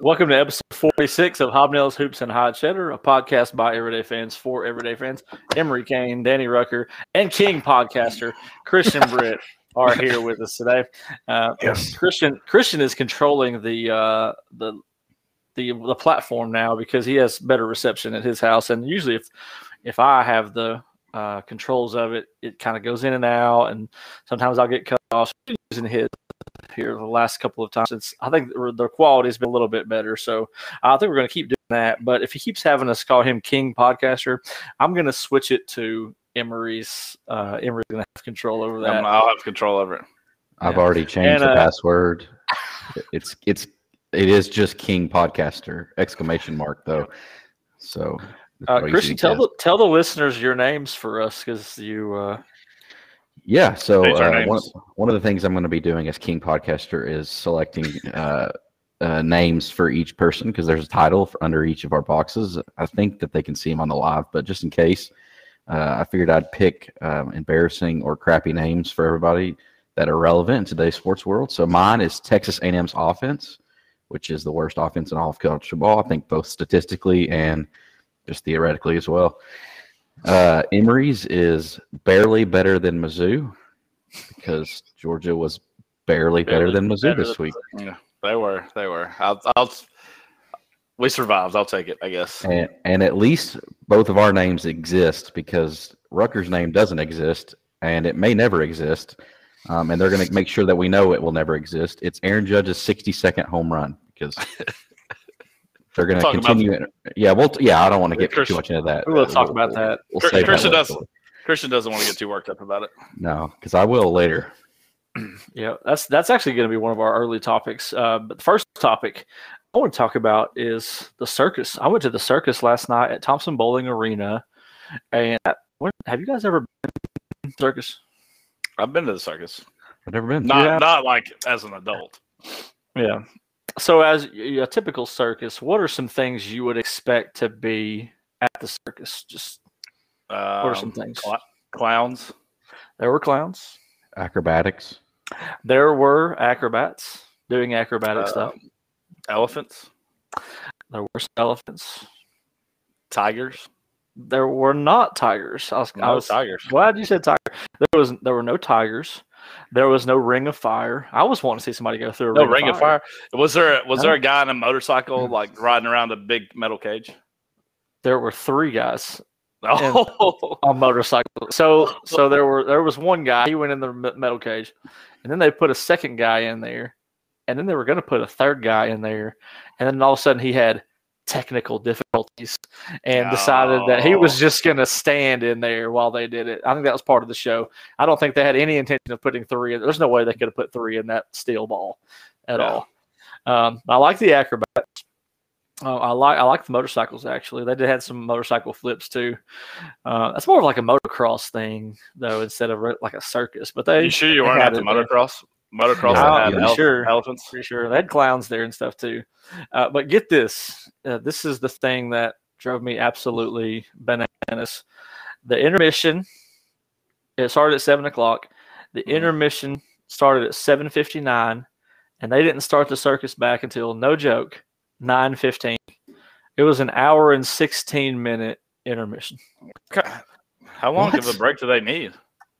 Welcome to episode 46 of Hobnails, Hoops, and Hot Cheddar, a podcast by everyday fans for everyday fans. Emery Kane, Danny Rucker, and King podcaster Christian Britt are here with us today. Uh, Yes. Christian Christian is controlling the uh, the the the platform now because he has better reception at his house, and usually if if I have the uh, controls of it, it kind of goes in and out, and sometimes I'll get cut off using his here the last couple of times. It's I think the the quality's been a little bit better, so I think we're going to keep doing that. But if he keeps having us call him King Podcaster, I'm going to switch it to Emery's. Uh, Emery's going to have control over that. Um, I'll have control over it. I've Yeah. already changed And, the uh, password. It's it's it is just King Podcaster exclamation mark though. So it's Uh, real Christian, tell the tell the listeners your names for us because you. Uh, yeah. So uh, one, one of the things I'm going to be doing as King Podcaster is selecting uh, uh, names for each person because there's a title for under each of our boxes. I think that they can see them on the live, but just in case, uh, I figured I'd pick um, embarrassing or crappy names for everybody that are relevant in today's sports world. So mine is Texas A&M's offense, which is the worst offense in all of college football. I think both statistically and just theoretically as well. Uh, Emery's is barely better than Mizzou because Georgia was barely, better Barely than Mizzou better this week. Yeah, they were. They were. I'll. I'll we survived. I'll take it. I guess. And, and at least both of our names exist because Rutgers' name doesn't exist and it may never exist. Um, and they're going to make sure that we know it will never exist. It's Aaron Judge's 60 second home run because they're going to Talk about- continue. Yeah, well, yeah, I don't want to get Chris- too much into that. we will talk about that. We'll Chris- save that Christian one does- for- Christian doesn't want to get too worked up about it. No, because I will later. Yeah, that's that's actually going to be one of our early topics. Uh, but the first topic I want to talk about is the circus. I went to the circus last night at Thompson-Boling Arena, and what, have you guys ever been to the circus? I've been to the circus. I've never been. Not Yeah. not like as an adult. Yeah. So, as a typical circus, what are some things you would expect to be at the circus? Just Um, what are some things? cl- clowns. There were clowns. Acrobatics. There were acrobats doing acrobatic Uh, stuff. Elephants. There were some elephants. Tigers. There were not tigers. I was, I No was tigers. glad you said tiger. There was there were no tigers. There was no ring of fire. I was wanting to see somebody go through a No ring, ring of fire. Was there was No. there a guy on a motorcycle like riding around a big metal cage? There were three guys Oh, on motorcycles. So so there were there was one guy. He went in the metal cage, and then they put a second guy in there, and then they were going to put a third guy in there, and then all of a sudden he had technical difficulties and decided that he was just going to stand in there while they did it. I think that was part of the show. I don't think they had any intention of putting three. in There's no way they could have put three in that steel ball at Yeah. all. Um, I like the acrobats. Uh, I like I like the motorcycles actually. They did had some motorcycle flips too. Uh, that's more of like a motocross thing though, instead of like a circus. But they you sure you weren't at the motocross? there. Motocross? Yeah, that had ele- sure. elephants. Pretty sure they had clowns there and stuff too. Uh, but get this, uh, this is the thing that drove me absolutely bananas. The intermission, it started at seven o'clock. The Mhm. intermission started at seven fifty nine, and they didn't start the circus back until no joke nine fifteen. It was an hour and sixteen minute intermission. How long of a break do they need?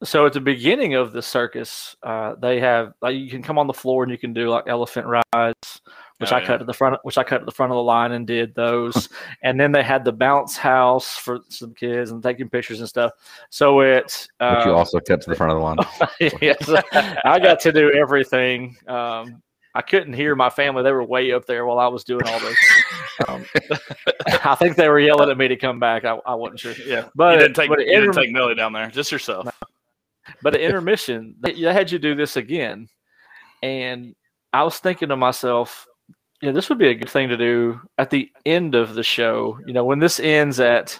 So at the beginning of the circus, uh, they have like you can come on the floor and you can do like elephant rides, which Oh, I yeah. cut at the front, which I cut at the front of the line and did those. and then they had the bounce house for some kids and taking pictures and stuff. So it, But you uh, also cut to the front of the line. yes, I got to do everything. Um, I couldn't hear my family; they were way up there while I was doing all this. Um, I think they were yelling at me to come back. I, I wasn't sure. Yeah, But you didn't take but you didn't take Millie down there, just yourself. But at intermission, they, they had you do this again. And I was thinking to myself, you know, this would be a good thing to do at the end of the show. You know, when this ends at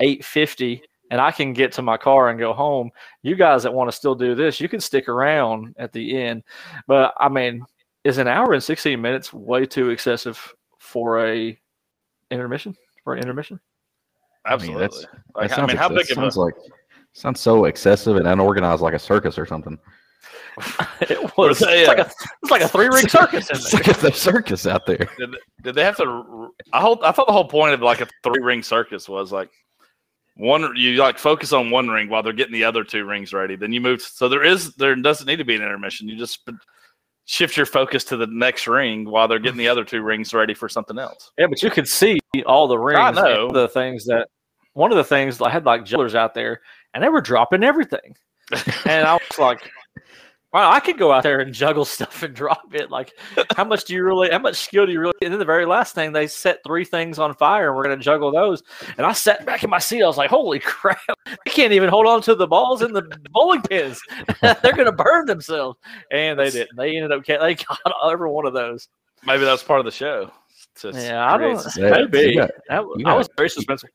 850 and I can get to my car and go home, you guys that want to still do this, you can stick around at the end. But I mean, is an hour and 16 minutes way too excessive for a intermission? For an intermission? I mean, Absolutely. that's- like, That I mean, how ex- big of a sounds like sounds so excessive and unorganized, like a circus or something. it was they, it's like a it's like a three ring circus in It's like a circus out there. Did, did they have to? I hope. I thought the whole point of like a three ring circus was like one. You like focus on one ring while they're getting the other two rings ready. Then you move. So there is there doesn't need to be an intermission. You just shift your focus to the next ring while they're getting the other two rings ready for something else. Yeah, but you could see all the rings. and know. the things that one of the things I had like jugglers out there, and they were dropping everything, and I was like, "Wow, I could go out there and juggle stuff and drop it. Like, how much do you really? How much skill do you really?" And then the very last thing, they set three things on fire, and we're gonna juggle those. And I sat back in my seat. I was like, "Holy crap! They can't even hold on to the balls in the bowling pins. They're gonna burn themselves." And they didn't. They ended up. ca- They got every one of those. Maybe that's part of the show. Yeah, I don't. suspense. Maybe. got- That was- you I was very suspenseful.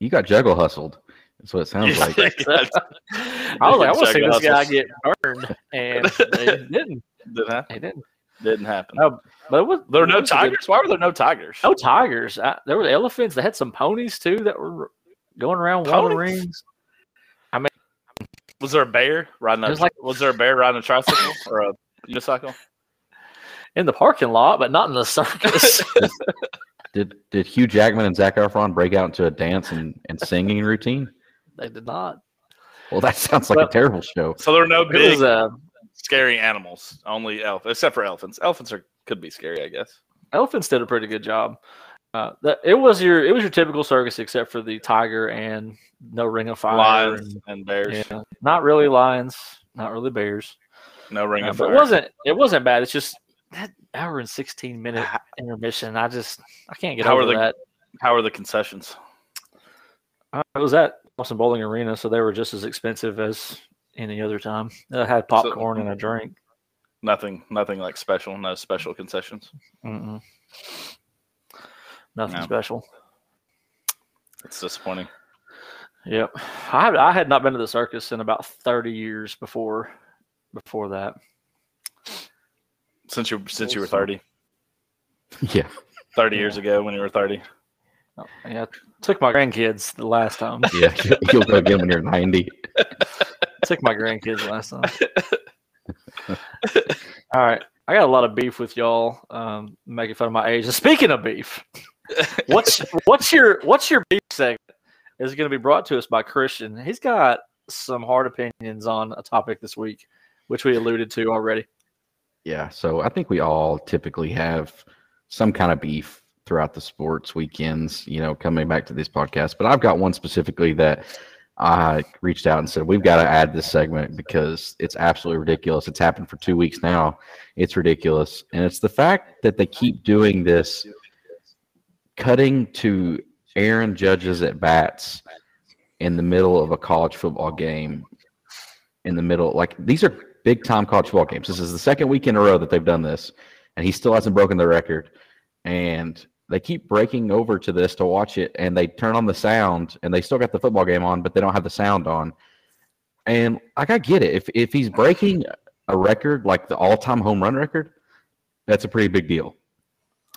You got juggle hustled. That's what it sounds like. I was like, I want to see this guy get burned, and they didn't. Didn't happen. They didn't. Didn't happen. Oh, But was, there were no was a good- tigers. Why were there no tigers? No tigers. I, there were elephants. They had some ponies too that were going around one of the Ponies? rings Was there a bear riding a? There's like- was there a bear riding a tricycle or a unicycle? in the parking lot, but not in the circus. Did did Hugh Jackman and Zac Efron break out into a dance and, and singing routine? They did not. Well, that sounds like Well- a terrible show. So there are no big was uh, scary animals. Only elf, except for elephants. Elephants are could be scary, I guess. elephants did a pretty good job. Uh, that it was your it was your typical circus except for the tiger and no ring of fire. Lions and- and bears. yeah, not really lions, not really bears. No ring Uh, of but fire. it wasn't it wasn't bad. It's just that hour and sixteen minute intermission. I just I can't get How are over the- that. How are the concessions? Uh, it was at Thompson-Boling Arena, so they were just as expensive as any other time. They had popcorn and a drink. Nothing. Nothing like special. No special concessions. Mm-mm. Nothing No. special. It's disappointing. Yep, I had, I had not been to the circus in about thirty years before before that. Since you since you were 30. Yeah. 30 years ago when you were 30. Oh, yeah, took my grandkids the last time. Yeah. You'll go again when you're 90. took my grandkids last time. All right, I got a lot of beef with y'all, um, making fun of my age. And speaking of beef, what's what's your what's your beef segment? Is going to be brought to us by Christian. He's got some hard opinions on a topic this week, which we alluded to already. Yeah. So I think we all typically have some kind of beef throughout the sports weekends, you know, coming back to this podcast. But I've got one specifically that I reached out and said, we've got to add this segment because it's absolutely ridiculous. It's happened for two weeks now. It's ridiculous. And it's the fact that they keep doing this cutting to Aaron Judge's at bats in the middle of a college football game. In the middle, like these are big time college football games. This is the second week in a row that they've done this, and he still hasn't broken the record. And they keep breaking over to this to watch it, and they turn on the sound, and they still got the football game on, but they don't have the sound on. And like I get it, if if he's breaking a record like the all time home run record, that's a pretty big deal.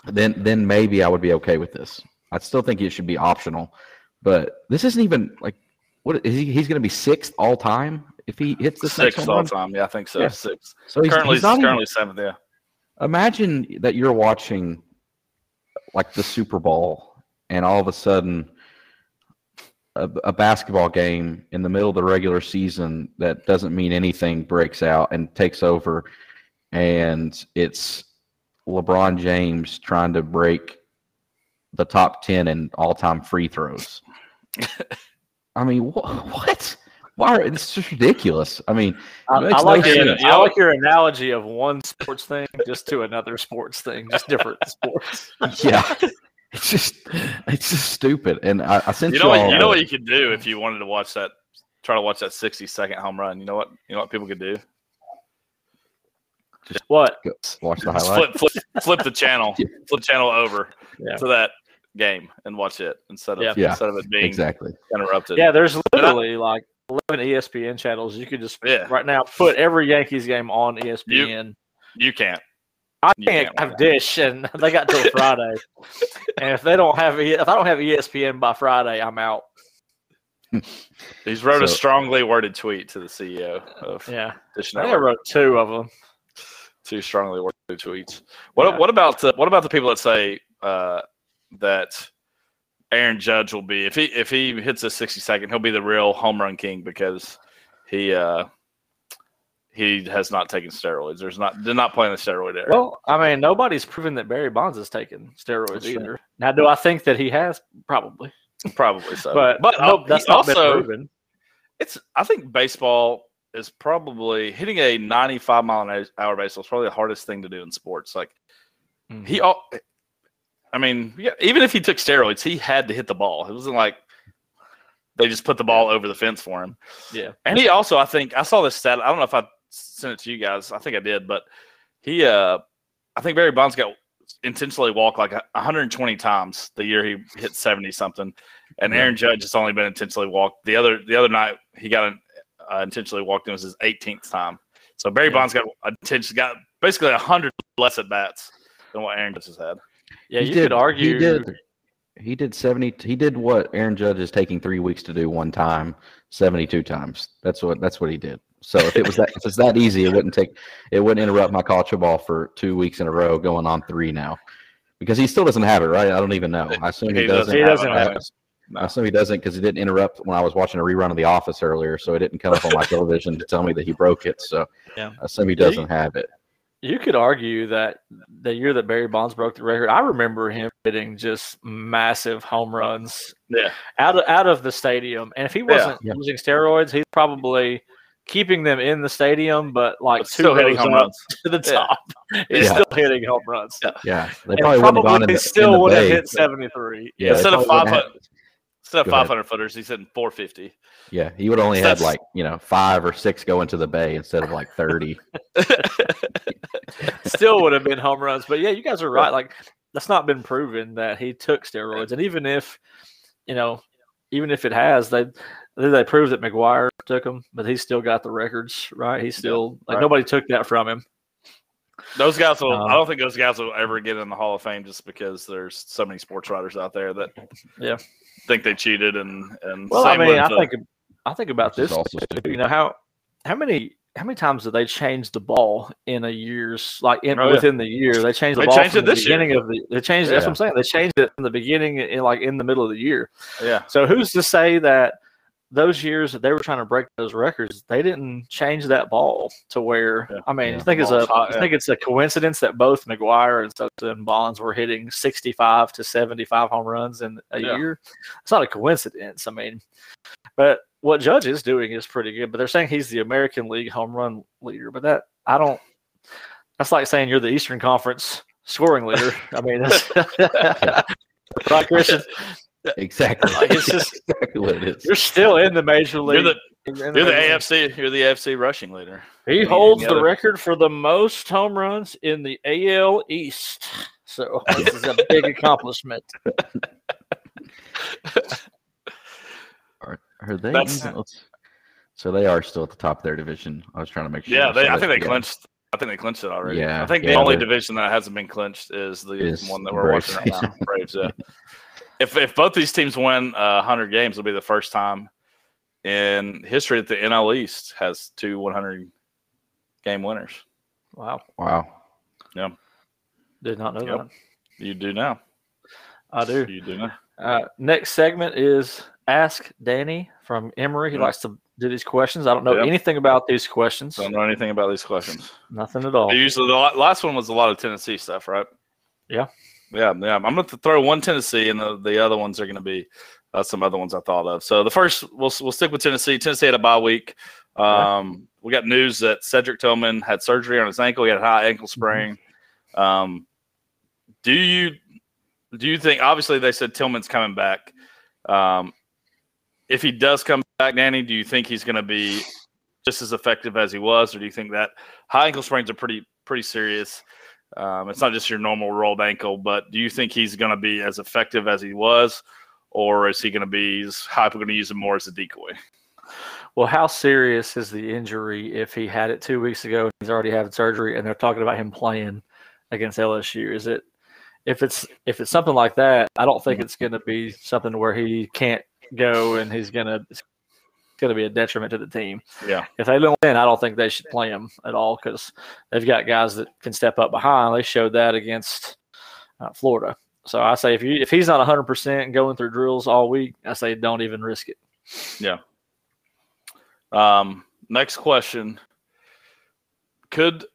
Then then maybe I would be okay with this. I still think it should be optional, but this isn't even like what is he? He's going to be sixth all time if he hits the Sixth all time. Yeah, I think so. Yeah. Six. So he's, currently, he's not even- seventh. Yeah. imagine that you're watching like the Super Bowl and all of a sudden a, a basketball game in the middle of the regular season that doesn't mean anything breaks out and takes over and it's LeBron James trying to break the top 10 in all-time free throws. I mean, wh- what? Why? Are, it's just ridiculous. I mean, I, I like sense. your, I like your analogy of one sports thing just to another sports thing, just different sports. yeah, it's just it's just stupid. And I, I sent You you, know what? You know what you could do if you wanted to watch that. Try to watch that sixty-second home run. You know what? You know what people could do? Just what? go- watch the highlight. flip, flip, flip the channel. Yeah. Flip the channel over Yeah. to that game and watch it instead of Yeah. Yeah. instead of it being Exactly. interrupted. Yeah, there's literally like 11 ESPN channels. You could just Yeah. right now put every Yankees game on ESPN. You can't. I you can't can't have Dish, and they got till Friday. and if they don't have, E- if I don't have ESPN by Friday, I'm out. He's wrote a strongly worded tweet to the CEO of Yeah, Dish I think I wrote two of them. Two strongly worded tweets. What Yeah. what about the what about the people that say uh, that Aaron Judge will be if he if he hits a sixty second, he'll be the real home run king because he uh, he has not taken steroids. There's not did not play in the steroid era. Well, I mean, nobody's proven that Barry Bonds has taken steroids That's true. either. Now, do I think that he has? Probably, Probably so. but but no, uh, that's not also been proven. it's I think baseball is probably hitting a 95 mile an hour baseball is probably the hardest thing to do in sports. Like Mhm. he, al- I mean, yeah, even if he took steroids, he had to hit the ball. It wasn't like they just put the ball over the fence for him. yeah, And he also, I think, I saw this stat. I don't know if I sent it to you guys. I think I did, but he, uh, I think Barry Bonds got intentionally walked like 120 times the year he hit 70 something, and. Aaron Judge has only been intentionally walked. The other the other night he got an, uh, intentionally walked. It was his 18th time. So Barry Yeah. Bonds got intentionally got basically 100 less at bats than what Aaron Judge has had. Yeah. He you did- could argue. He did. He did seventy. He did what Aaron Judge is taking three weeks to do one time, seventy-two times. That's what. That's what he did. So if it was that, if it's that easy, it wouldn't take. It wouldn't interrupt my college football for two weeks in a row, going on three now, because he still doesn't have it, right? I don't even know. I assume he, He doesn't. doesn't He doesn't it, have I it. I assume he doesn't because he didn't interrupt when I was watching a rerun of The Office earlier, so it didn't come up on my television to tell me that he broke it. So Yeah. I assume he doesn't have it. You could argue that the year that Barry Bonds broke the record, I remember him hitting just massive home runs Yeah, out of out of the stadium. And if he wasn't Yeah. using steroids, he's probably keeping them in the stadium, but like But two still hitting home runs. to the Yeah. top. He's Yeah. still hitting home runs. Yeah, they And probably, wouldn't have gone in probably the, still would have hit 73. Yeah, Instead of probably wouldn't five have- foot- instead of 500 footers, he's hitting 450. Yeah, he would only had That's- like you know five or six go into the bay instead of like thirty. still would have been home runs. But yeah, you guys are right. Like that's not been proven that he took steroids. And even if, you know, even if it has, they they proved that McGwire took them, but he still got the records, right? He still like right. nobody took that from him. Those guys will. Um, I don't think those guys will ever get in the Hall of Fame just because there's so many sports writers out there that Yeah. think they cheated and and Well, I mean, I the- think I think about this. also too. You know how how many how many times did they change the ball in a year's like in, Oh, yeah. within the year? They changed the They ball changed from it the this year. beginning of the. They changed. That's what I'm saying. They changed it in the beginning, in like in the middle of the year. yeah. So who's to say that those years that they were trying to break those records, they didn't change that ball to where Yeah. I mean, Yeah. you think it's a hot, you yeah. think it's a coincidence that both McGwire and Sosa and Bonds were hitting 65 to 75 home runs in a Yeah. year? It's not a coincidence. I mean, but what Judge is doing is pretty good. But they're saying he's the American League home run leader. But that I don't. That's like saying you're the Eastern Conference scoring leader. I mean, that's, right, Christian? Exactly. Like, it's just- exactly what it is. You're still in the major league. You're the in the you're the major league. AFC. You're the AFC rushing leader. He Yeah, holds yeah. the record for the most home runs in the AL East. So this is a big accomplishment. Are, are they? That's- even- so they are still at the top of their division. I was trying to make sure. Yeah, they, I think they yeah. clinched. I think they clinched it already. Yeah, I think yeah, the only division that hasn't been clinched is the Is one that we're Braves. watching right now. Braves. Yeah. if if both these teams win uh, 100 games, it'll be the first time in history that the NL East has two 100 game winners. Wow. Wow. Yeah. Did not know Yep. that. You do now. I do. You do now. Uh, next segment is Ask Danny from Emery. He Yeah. likes to do these questions. I don't know Yep. anything about these questions. Don't know anything about these questions. Nothing at all. Usually, the last one was a lot of Tennessee stuff, right? Yeah. Yeah, yeah. I'm going to throw one Tennessee, and the, the other ones are going to be uh, some other ones I thought of. So the first, we'll we'll stick with Tennessee. Tennessee had a bye week. Um, We got news that Cedric Tillman had surgery on his ankle. He had a high ankle sprain. Um, do you do you think? Obviously, they said Tillman's coming back. Um, if he does come back, Danny, do you think he's going to be just as effective as he was, or do you think that high ankle sprains are pretty pretty serious? Um, it's not just your normal rolled ankle, but do you think he's going to be as effective as he was, or is he going to be is Heupel going to use him more as a decoy? Well, how serious is the injury if he had it two weeks ago? And he's already having surgery, and they're talking about him playing against LSU. Is it if it's if it's something like that? I don't think it's going to be something where he can't go, and he's gonna it's gonna be a detriment to the team. Yeah. If they don't win, I don't think they should play him at all because they've got guys that can step up behind. They showed that against uh, Florida. So I say if you if he's not 100 percent going through drills all week, I say don't even risk it. Yeah. Um, next question. Could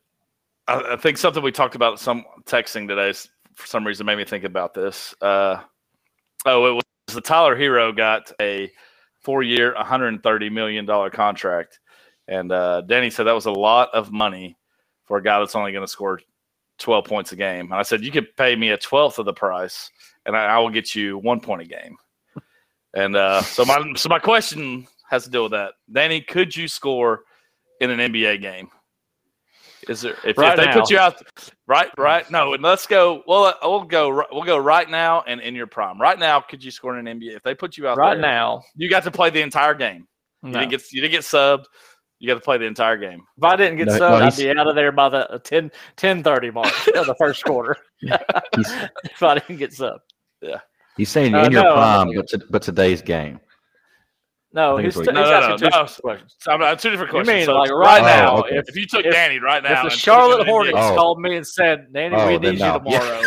I, I think something we talked about some texting today for some reason made me think about this. Uh, oh, it was the Tyler Herro got a four-year, 130 million dollar contract, and uh, Danny said that was a lot of money for a guy that's only going to score 12 points a game. And I said you could pay me a twelfth of the price, and I, I will get you one point a game. And uh, so my so my question has to deal with that. Danny, could you score in an NBA game? Is there if, Right if they now. put you out right right? No, and let's go. Well, we'll go. We'll go right now and in your prime. Right now, could you score in an NBA? If they put you out Right there, now, you got to play the entire game. You didn't get you didn't get subbed. You got to play the entire game. if I didn't get No, no, subbed, I'd be out of there by the 10 10 30 mark of the first quarter. If I didn't get subbed. Yeah. He's saying Uh, in your no, prime, but to, but today's game. No, he's, it's t- what- he's No, no, asking no, two no. questions. So I'm, uh, two different You questions. mean So like right Oh, now? okay. If if you took if- Danny right now, if the and put him Charlotte in an Hornets Oh. called me and said, "Danny, Oh, we need no. you tomorrow,"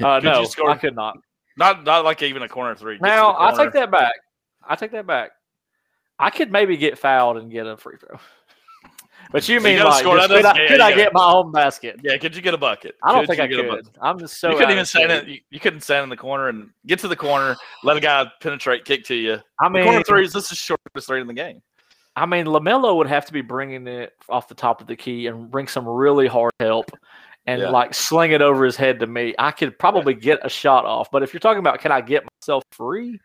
uh, no, you score- I could not. not not like even a corner three. Now the I take that back. I take that back. I could maybe get fouled and get a free throw. But you You mean gotta like, score. just could, I, yeah, could I get my own basket? Yeah, could you get a bucket? I don't Could think I get could. I'm just so. you couldn't even stand shape. in. You, you couldn't stand in the corner and get to the corner, let a guy penetrate, kick to you. I The corner mean, threes. This is the shortest three in the game. I mean, LaMelo would have to be bringing it off the top of the key and bring some really hard help, and Yeah. like sling it over his head to me. I could probably get a shot off, but if you're talking about can I get myself free?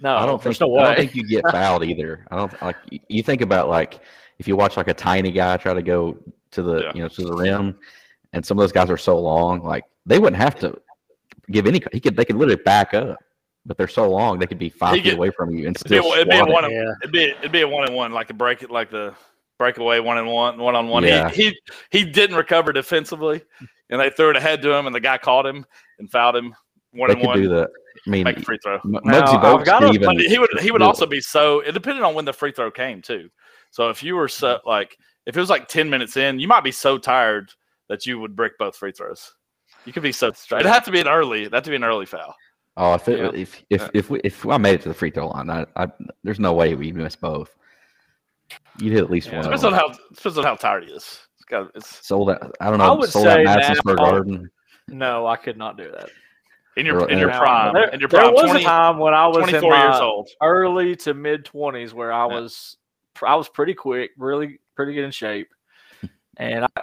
No, I don't there's think no I don't think you get fouled either. I don't like you- you think about like if you watch like a tiny guy try to go to the Yeah. you know to the rim, and some of those guys are so long, like they wouldn't have to give any. He could they could literally back up, but they're so long they could be five He feet could- away from you and It'd be, a- still it'd be a swat it. one. Yeah. It'd be it'd be a one and one, like a break it, like the breakaway one and one, one on one. Yeah. He, he he didn't recover defensively, and they threw it ahead to him, and the guy caught him and fouled him one They and could one. do that. I mean, Make a free throw. M- Now, Muggsy I've Bogues got could a- even he would he would do it. also be so it depended on when the free throw came too. So if you were mm-hmm. so like if it was like ten minutes in, you might be so tired that you would brick both free throws. You could be so it'd have to be an early That'd to be an early foul. Oh, if it, Yeah. if if uh, if we, if I made it to the free throw line, I, I there's no way we miss both. You'd hit at least Yeah. one. Depends on how depends on how tired he is. It's got it's sold out. I don't know. I would sold out say Madison Square Garden. No, I could not do that. in your in your prime. There, in your there prime was 20, a time when I was in 24 years my old. early to mid twenties where I Yeah. was I was pretty quick, really pretty good in shape, and I,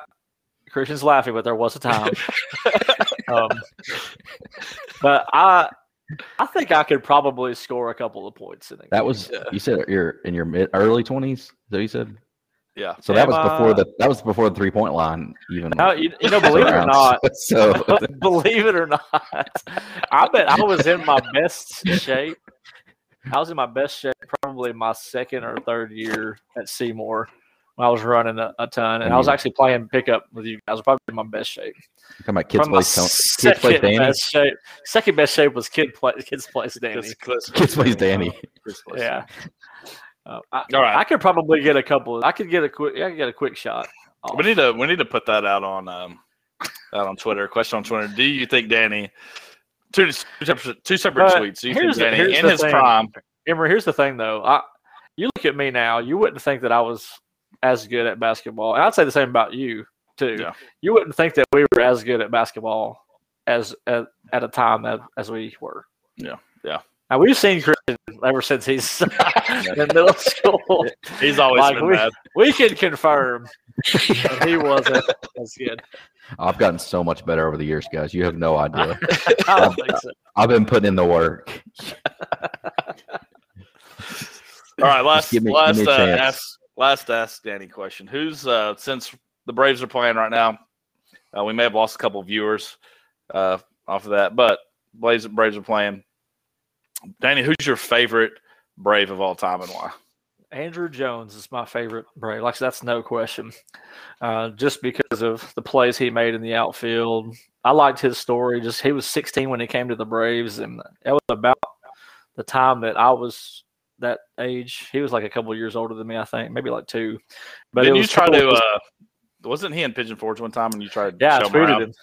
Christian's laughing, but there was a time. um, but I I think I could probably score a couple of points in it. That was Yeah. you said you're in your mid early twenties. Is that you said? Yeah. So that Am was before I- the that was before the three point line even. No, you, you know, believe it or not, So believe it or not, I bet I was in my best shape. I was in my best shape probably my second or third year at Seymour when I was running a, a ton, and I was actually playing pickup with you guys. Probably in my best shape. talking about kids From my plays Tony- kids plays second Danny. best shape. Second best shape was kid play. Kids plays Danny. Chris- Chris- Kids plays Danny. Chris plays. Yeah. Uh, I, All right. I could probably get a couple. I could get a quick. I could get a quick shot. off. We need to we need to put that out on um out on Twitter. Question on Twitter. Do you think Danny two two separate, two separate But tweets? Think here's the- here's in his thing. prime? Emery, here's the thing though. I you look at me now, you wouldn't think that I was as good at basketball. And I'd say the same about you too. Yeah. You wouldn't think that we were as good at basketball as at, at a time that, as we were. Yeah, yeah. Now we've seen Christian ever since he's in middle school. He's always Like, been we- bad. We can confirm that he wasn't as good. I've gotten so much better over the years, guys. You have no idea. I don't think so. I've been putting in the work. All right, last give me- give last me uh, ask last ask Danny question. Who's uh since the Braves are playing right now? Uh, we may have lost a couple viewers uh off of that, but Braves Braves are playing. Danny, who's your favorite Brave of all time and why? Andruw Jones is my favorite Brave. Like that's no question. Uh, just because of the plays he made in the outfield. I liked his story. Just he was 16 when he came to the Braves, and that was about the time that I was that age. He was like a couple years older than me, I think, maybe like two. But Didn't you try cool. to? Uh, wasn't he in Pigeon Forge one time and you tried to yeah, show him tweeted around? him.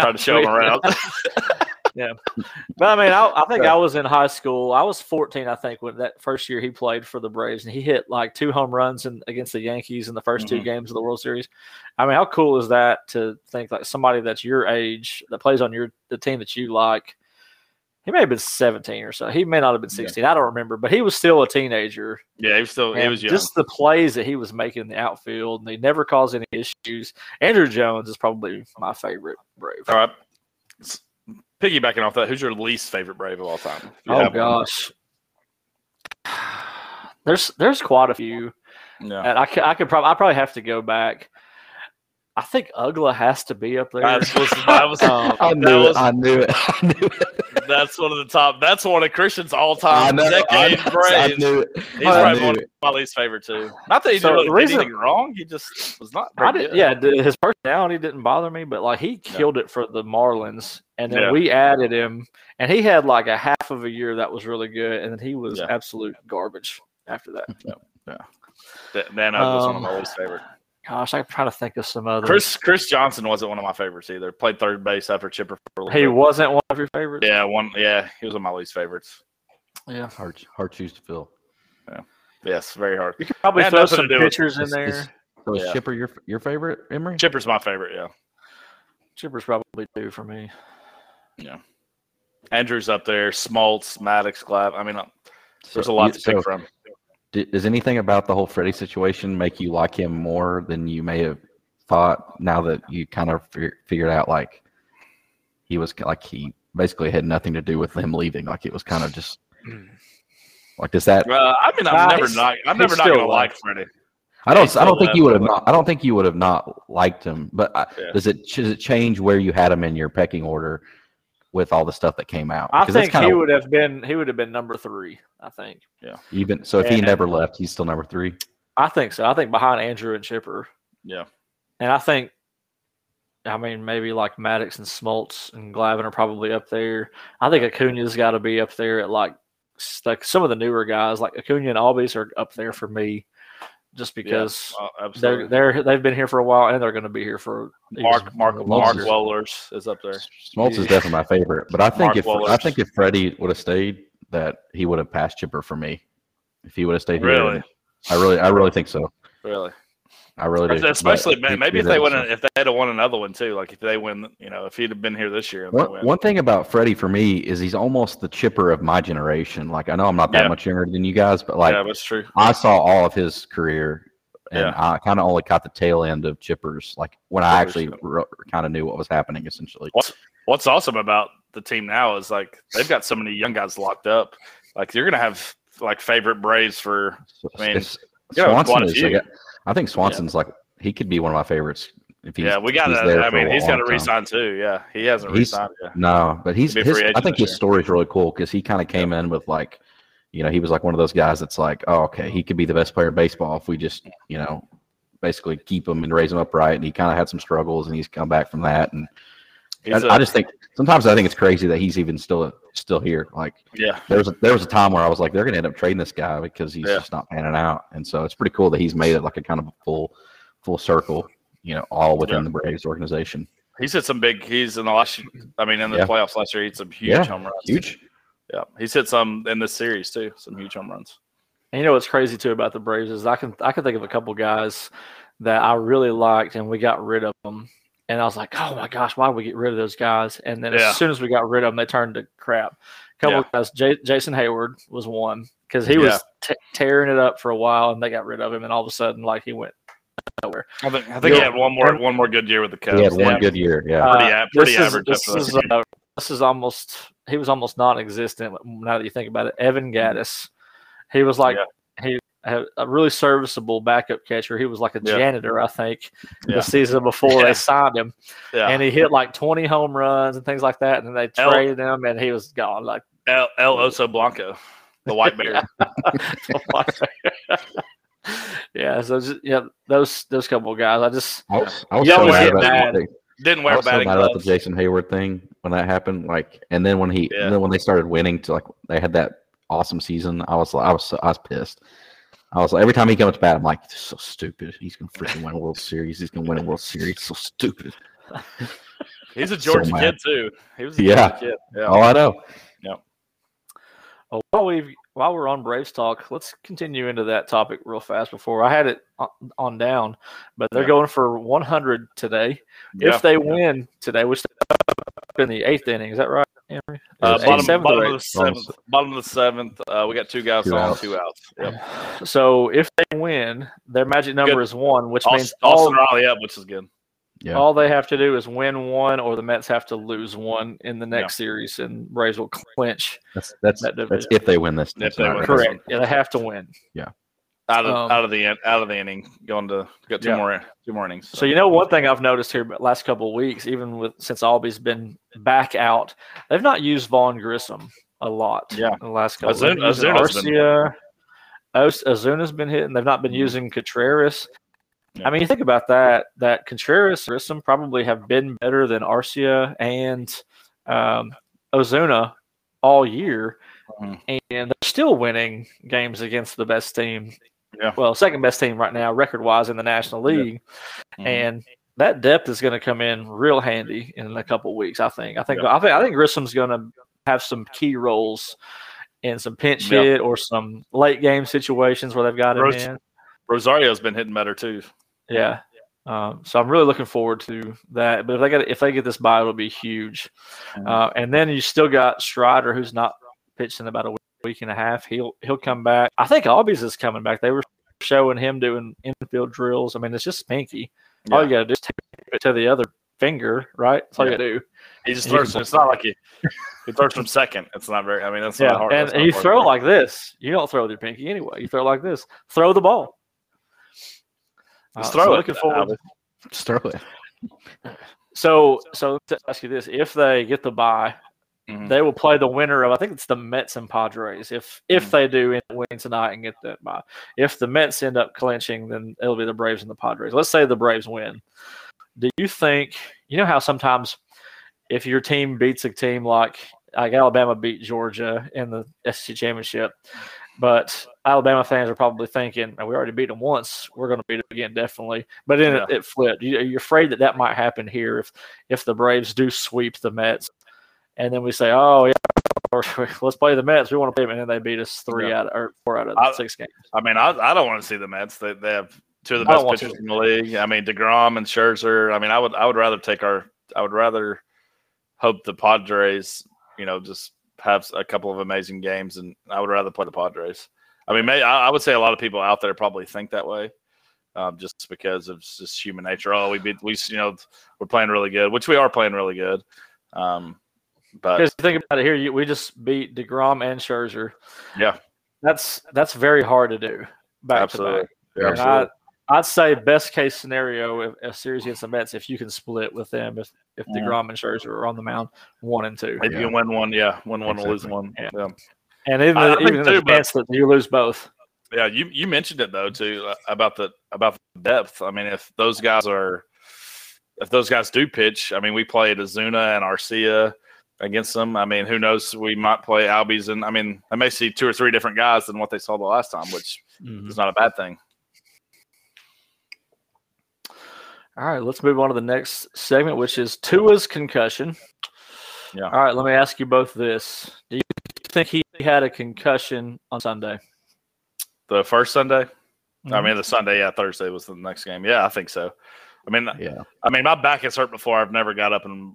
Tried to show him around. Yeah, but I mean, I, I think I was in high school. I was 14, I think, when that first year he played for the Braves, and he hit like two home runs in, against the Yankees in the 1st two Mhm. games of the World Series. I mean, how cool is that to think like somebody that's your age that plays on your the team that you like? He may have been 17 or so. He may not have been 16. I don't remember, but he was still a teenager. yeah, he was still he was young. just the plays that he was making in the outfield, and they never caused any issues. Andruw Jones is probably my favorite Brave. All right. S- Piggybacking off that, who's your least favorite Brave of all time? Oh have one. gosh, there's there's quite a few, Yeah. and I could I could probably I probably have to go back. I think Uggla has to be up there. That was, that was, Um, I that knew was- it. I knew it. I knew it. that's one of the top. That's one of Christian's all I time know. I, decade know, I knew it. He's I probably knew one of my least favorite too. Not that he So didn't really reason- did anything wrong. He just was not. I did, good. yeah, his personality didn't bother me, but like he killed it for the Marlins, and then Yeah. we added him, and he had like a half of a year that was really good, and then he was Yeah. absolute garbage after that. Yeah, Dan Oak was one of Um, my least favorite. Gosh, I'm trying to think of some other. Chris Chris Johnson wasn't one of my favorites either. Played third base after Chipper for a little he bit. wasn't one of your favorites. Yeah, one. Yeah, he was one of my least favorites. yeah. Hard, hard shoes to fill. Yeah. Yes, very hard. You could probably throw some do with- pitchers in Is- there. is- So is Yeah. Chipper your your favorite, Emery? Chipper's my favorite. Yeah, Chipper's probably two for me. Yeah, Andruw's up there. Smoltz, Maddux, Glav. I mean, uh, there's a lot you- to pick so from. D- Does anything about the whole Freddie situation make you like him more than you may have thought? Now that you kind of figured out, like he was like he basically had nothing to do with him leaving. Like it was kind of just like does that? Uh, I mean, I'm never he's- not. I'm never not gonna like left. Freddie. I don't. I don't think you would have not. I don't think you would have not liked him. But I, Yeah. does it does it change where you had him in your pecking order with all the stuff that came out? I think he kinda would have been he would have been number three. I think. Yeah. Even. So if he never left, he's still number three. I think so. I think behind Andrew and Chipper, Yeah, and I think, I mean, maybe like Maddux and Smoltz and Glavine are probably up there. I think Acuna's got to be up there at like like some of the newer guys, like Acuna and Albies are up there for me, just because uh, they're they're they've been here for a while and they're going to be here for Mark Mark Smoltz Mark is- is up there. Smoltz is definitely my favorite. But I think Mark if I think if Freddie would have stayed, that he would have passed Chipper for me. If he would have stayed here, Really, I really, I really think so. really. I really do. But Especially he- maybe if they win, if they had won another one too. Like if they win, you know, if he'd have been here this year. One, one thing about Freddie for me is he's almost the chipper of my generation. Like I know I'm not that Yeah. much younger than you guys, but like yeah, that's true. I saw all of his career, and Yeah. I kind of only caught the tail end of chippers. Like when I actually yeah. kind of knew what was happening, essentially. What's What's awesome about the team now is like they've got so many young guys locked up. Like you're gonna have like favorite Braves for I mean, it's- yeah, quite Swanson a is. I think Swanson's like he could be one of my favorites. If he's, yeah. We got he's to. I mean, he's got to resign too. Yeah, he hasn't He's- resigned yet. No, but he's. A His, I think his year. story's really cool because he kind of came in with like, you know, he was like one of those guys that's like, oh, okay, he could be the best player in baseball if we just, you know, basically keep him and raise him up right. And he kind of had some struggles, and he's come back from that. And I a- I just think sometimes I think it's crazy that he's even still still here. Like yeah, there was a, there was a time where I was like, they're going to end up trading this guy because he's Yeah. just not panning out. And so it's pretty cool that he's made it like a kind of a full full circle, you know, all within Yeah. the Braves organization. he's hit some big. He's in the last. I mean, in the Yeah. playoffs last year, he hit some huge Yeah, home runs. Huge. Yeah, he's hit some in this series too. Some huge home runs. And you know what's crazy too about the Braves is I can I can think of a couple guys that I really liked and we got rid of them. And I was like, oh my gosh, why did we get rid of those guys? And then Yeah. as soon as we got rid of them, they turned to crap. A couple Yeah. of guys, J- Jason Heyward was one because he was t- tearing it up for a while, and they got rid of him, and all of a sudden, like he went nowhere. I think. I think he had one more one more good year with the Cubs. He had one Yeah. good year. Yeah. Pretty Uh, a- pretty this is- average This is, uh, this is almost he was almost non-existent now that you think about it. Evan Gattis, he was like he had a really serviceable backup catcher. He was like a Yeah. janitor, I think, Yeah. the season before Yeah. they signed him, Yeah. and he hit like 20 home runs and things like that. And then they El- traded him, and he was gone. Like El, El Oso Blanco, the white bear. yeah, so just, yeah, those those couple of guys. I just I was, I was so mad about the- Didn't I wear was so batting mad about the. Jason Heyward thing when that happened. Like, and then when he, Yeah. and then when they started winning, to like they had that awesome season. I was I was I was pissed. I was like every time he comes to bat, I'm like, this is so stupid. He's gonna freaking win a World Series. He's gonna win a World Series. So stupid. He's a Georgia mad. kid too. He was a Yeah. Georgia kid. Yeah. Oh, I know. Well, uh, while we while we're on Braves talk, let's continue into that topic real fast. Before I had it on, on down, but they're Yeah. going for 100 today. Yeah. If they win today, which they're in the eighth inning, is that right, Henry? Uh, bottom, seventh or bottom of the seventh. Bottom of the seventh. Uh, we got two guys Two on, outs. two outs. Yep. So if they win, their magic number Good. is one, which means Austin, Austin all, Riley up, which is good. Yeah. all they have to do is win one, or the Mets have to lose one in the next series, and Braves will clinch. That's that's That that's if they win this. If they win. Correct. Yeah, they have to win. Out of Um, out of the out of the inning, going to got two Yeah. more two more innings. So you know one thing I've noticed here the last couple of weeks, even with since Albie's been back out, they've not used Vaughn Grissom a lot. Yeah. in the last couple. Ozuna- of been- Arcia, Oz- Ozuna's been hitting. They've not been Mhm. using Contreras. Yeah. I mean, you think about that. That Contreras, Grissom probably have been better than Arcia and um, Ozuna all year, Mhm. and they're still winning games against the best team. Yeah. Well, second best team right now, record wise in the National Yeah. League Mhm. and that depth is going to come in real handy in a couple weeks. I think. I think. Yeah. I think. I think Grissom's going to have some key roles in some pinch Yeah. hit or some late game situations where they've got him Rose- in. Rosario's been hitting better too. Yeah. Um, so I'm really looking forward to that. But if they get if they get this bye, it'll be huge. Mhm. Uh, and then you still got Strider, who's not pitched in about a week, week and a half. He'll he'll come back. I think Albies is coming back. They were showing him doing infield drills. I mean, it's just pinky. All you got to do is tape it to the other finger, right? That's all Yeah. you got to do. He just throws. can- It's not like he he throws from second. It's not very. I mean, that's Yeah, not hard. and, and not you hard throw work. like this. You don't throw with your pinky anyway. You throw like this. Throw the ball. Just Uh, throw so it. Looking forward. Just throw it. So, so to ask you this: If they get the bye, Mhm. they will play the winner of I think it's the Mets and Padres. If if Mhm. they do end up win tonight and get that bye, if the Mets end up clinching, then it'll be the Braves and the Padres. Let's say the Braves win. Do you think you know how sometimes if your team beats a team like like Alabama beat Georgia in the SEC championship, but Alabama fans are probably thinking, "Oh, "We already beat them once. We're going to beat them again, definitely." But then it, it flipped. You, are you afraid that that might happen here if if the Braves do sweep the Mets, and then we say, "Oh yeah, let's play the Mets. We want to play them," and then they beat us three Yeah. out of, or four out of I- six games. I mean, I, I don't want to see the Mets. They, they have two of the best pitchers in the league. I mean, Degrom and Scherzer. I mean, I would I would rather take our. I would rather hope the Padres, you know, just have a couple of amazing games, and I would rather play the Padres. I mean, may, I, I would say a lot of people out there probably think that way, um, just because of just human nature. Oh, we beat we you know we're playing really good, which we are playing really good. Um, but Because think about it here, you, we just beat Degrom and Scherzer. Yeah. that's that's very hard to do back Absolutely. to back. Yeah, And I, I'd say best case scenario if a series against the Mets if you can split with them if if Mhm. Degrom and Scherzer are on the mound one and two, if you win one, yeah, win one, lose one. Yeah. yeah. and even I- I even the too, but- chance that you lose both. Yeah, you you mentioned it though too uh, about the about the depth. I mean, if those guys are if those guys do pitch, I mean, we played Ozuna and Arcia against them. I mean, who knows? We might play Albies, and I mean, I may see two or three different guys than what they saw the last time, which mm-hmm. is not a bad thing. All right, let's move on to the next segment, which is Tua's concussion. Yeah. All right, let me ask you both this: Do you think he had a concussion on Sunday? The first Sunday, I mean, mm-hmm. the Sunday, yeah, Thursday was the next game. Yeah, I think so. I mean, Yeah. I mean, my back has hurt before. I've never got up and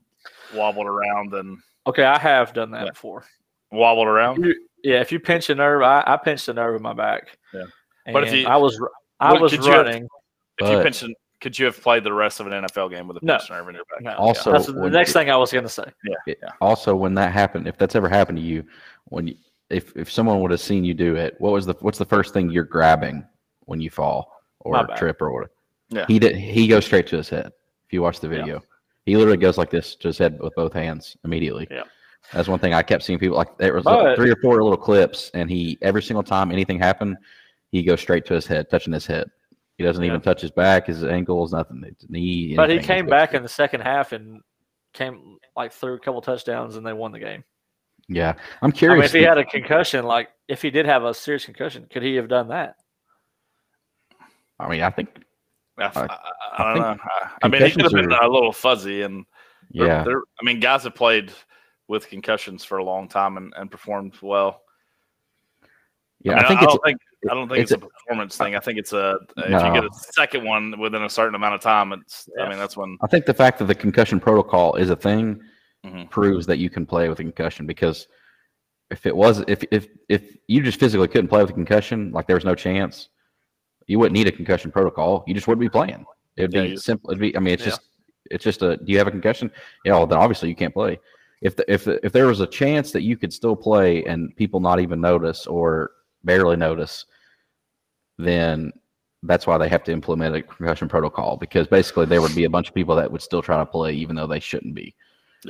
wobbled around and okay, I have done that Yeah. before. wobbled around. You- yeah, if you pinch a nerve, I, I pinched a nerve in my back. Yeah. and But if you- I was I What was could you have- running. If you But- pinched, could you have played the rest of an NFL game with a No. pinched nerve in your back? No, Also, that's the next you- thing I was going to say. It- Also, when that happened, if that's ever happened to you, when you, if if someone would have seen you do it, what was the what's the first thing you're grabbing when you fall or trip or whatever? Yeah. He did. He goes straight to his head. If you watch the Yeah. video, he literally goes like this to his head with both hands immediately. Yeah. That's one thing I kept seeing people like there was But- like three or four little clips, and he every single time anything happened, he goes straight to his head, touching his head. He doesn't Yeah. even touch his back, his ankles, nothing. His knee. But he came back in the second half and came like threw a couple touchdowns and they won the game. Yeah, I'm I curious. mean, if he had a concussion, like if he did have a serious concussion, could he have done that? I mean, I think I, I- I, I don't know. I, I mean, he could have concussions been a little fuzzy, and they're- yeah, they're- I mean, guys have played with concussions for a long time and, and performed well. yeah. I, mean, I think I it's don't think I don't think it's it's, a performance thing. I think it's a if you get a second one within a certain amount of time, it's. I mean, that's when. I think the fact that the concussion protocol is a thing Mhm. proves that you can play with a concussion because if it was if if if you just physically couldn't play with a concussion, like there was no chance, you wouldn't need a concussion protocol. You just wouldn't be playing. It'd Yeah, be simple. It'd be. I mean, it's Yeah. just it's just a. Do you have a concussion? Yeah. Well, then obviously you can't play. If the, if the, if there was a chance that you could still play and people not even notice or barely notice, then that's why they have to implement a concussion protocol because basically there would be a bunch of people that would still try to play even though they shouldn't be.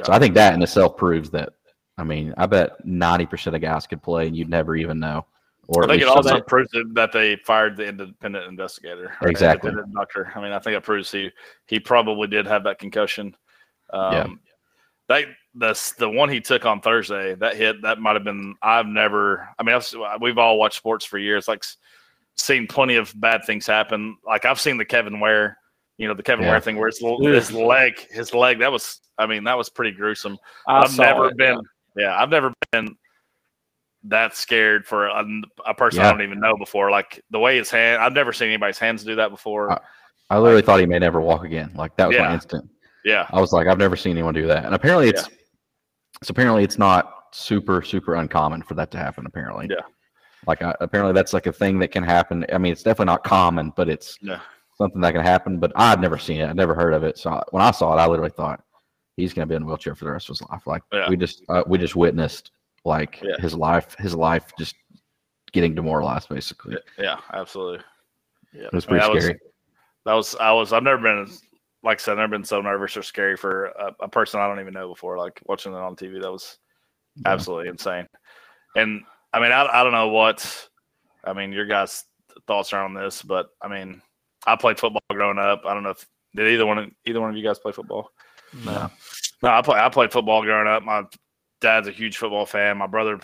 So I think that in itself proves that. I mean, I bet ninety percent of guys could play and you'd never even know. Or I think it also somebody- proves that they fired the independent investigator, Exactly. independent doctor. I mean, I think it proves he he probably did have that concussion. Um, Yeah. That the the one he took on Thursday, that hit that might have been. I've never. I mean, I've, we've all watched sports for years. Like seen plenty of bad things happen. Like I've seen the Kevin Ware, you know, the Kevin Yeah. Ware thing where his his leg, his leg. That was. I mean, that was pretty gruesome. I I've never it, been. Yeah, I've never been that scared for a, a person I Yeah. don't even know before. Like the way his hand, I've never seen anybody's hands do that before. Uh, I literally thought he may never walk again. Like that was my Yeah. instant. yeah, I was like, I've never seen anyone do that. And apparently it's so apparently it's not super, super uncommon for that to happen, apparently. Yeah. Like I, apparently that's like a thing that can happen. I mean, it's definitely not common, but it's Yeah. something that can happen. But I'd never seen it. I'd never heard of it. So I- when I saw it, I literally thought he's going to be in a wheelchair for the rest of his life. Like Yeah. we just, uh, we just witnessed like Yeah. his life, his life just getting demoralized basically. yeah, absolutely. Yeah, It was I mean, pretty that was- scary. that was I was. I've never been like I said. I've never been so nervous or scary for a, a person I don't even know before. Like watching it on TV, that was Yeah. absolutely insane. And I mean, I, I don't know what. I mean, your guys' thoughts are on this, but I mean, I played football growing up. I don't know if did either one of either one of you guys play football. No. No, I play. I played football growing up. My dad's a huge football fan. My brother,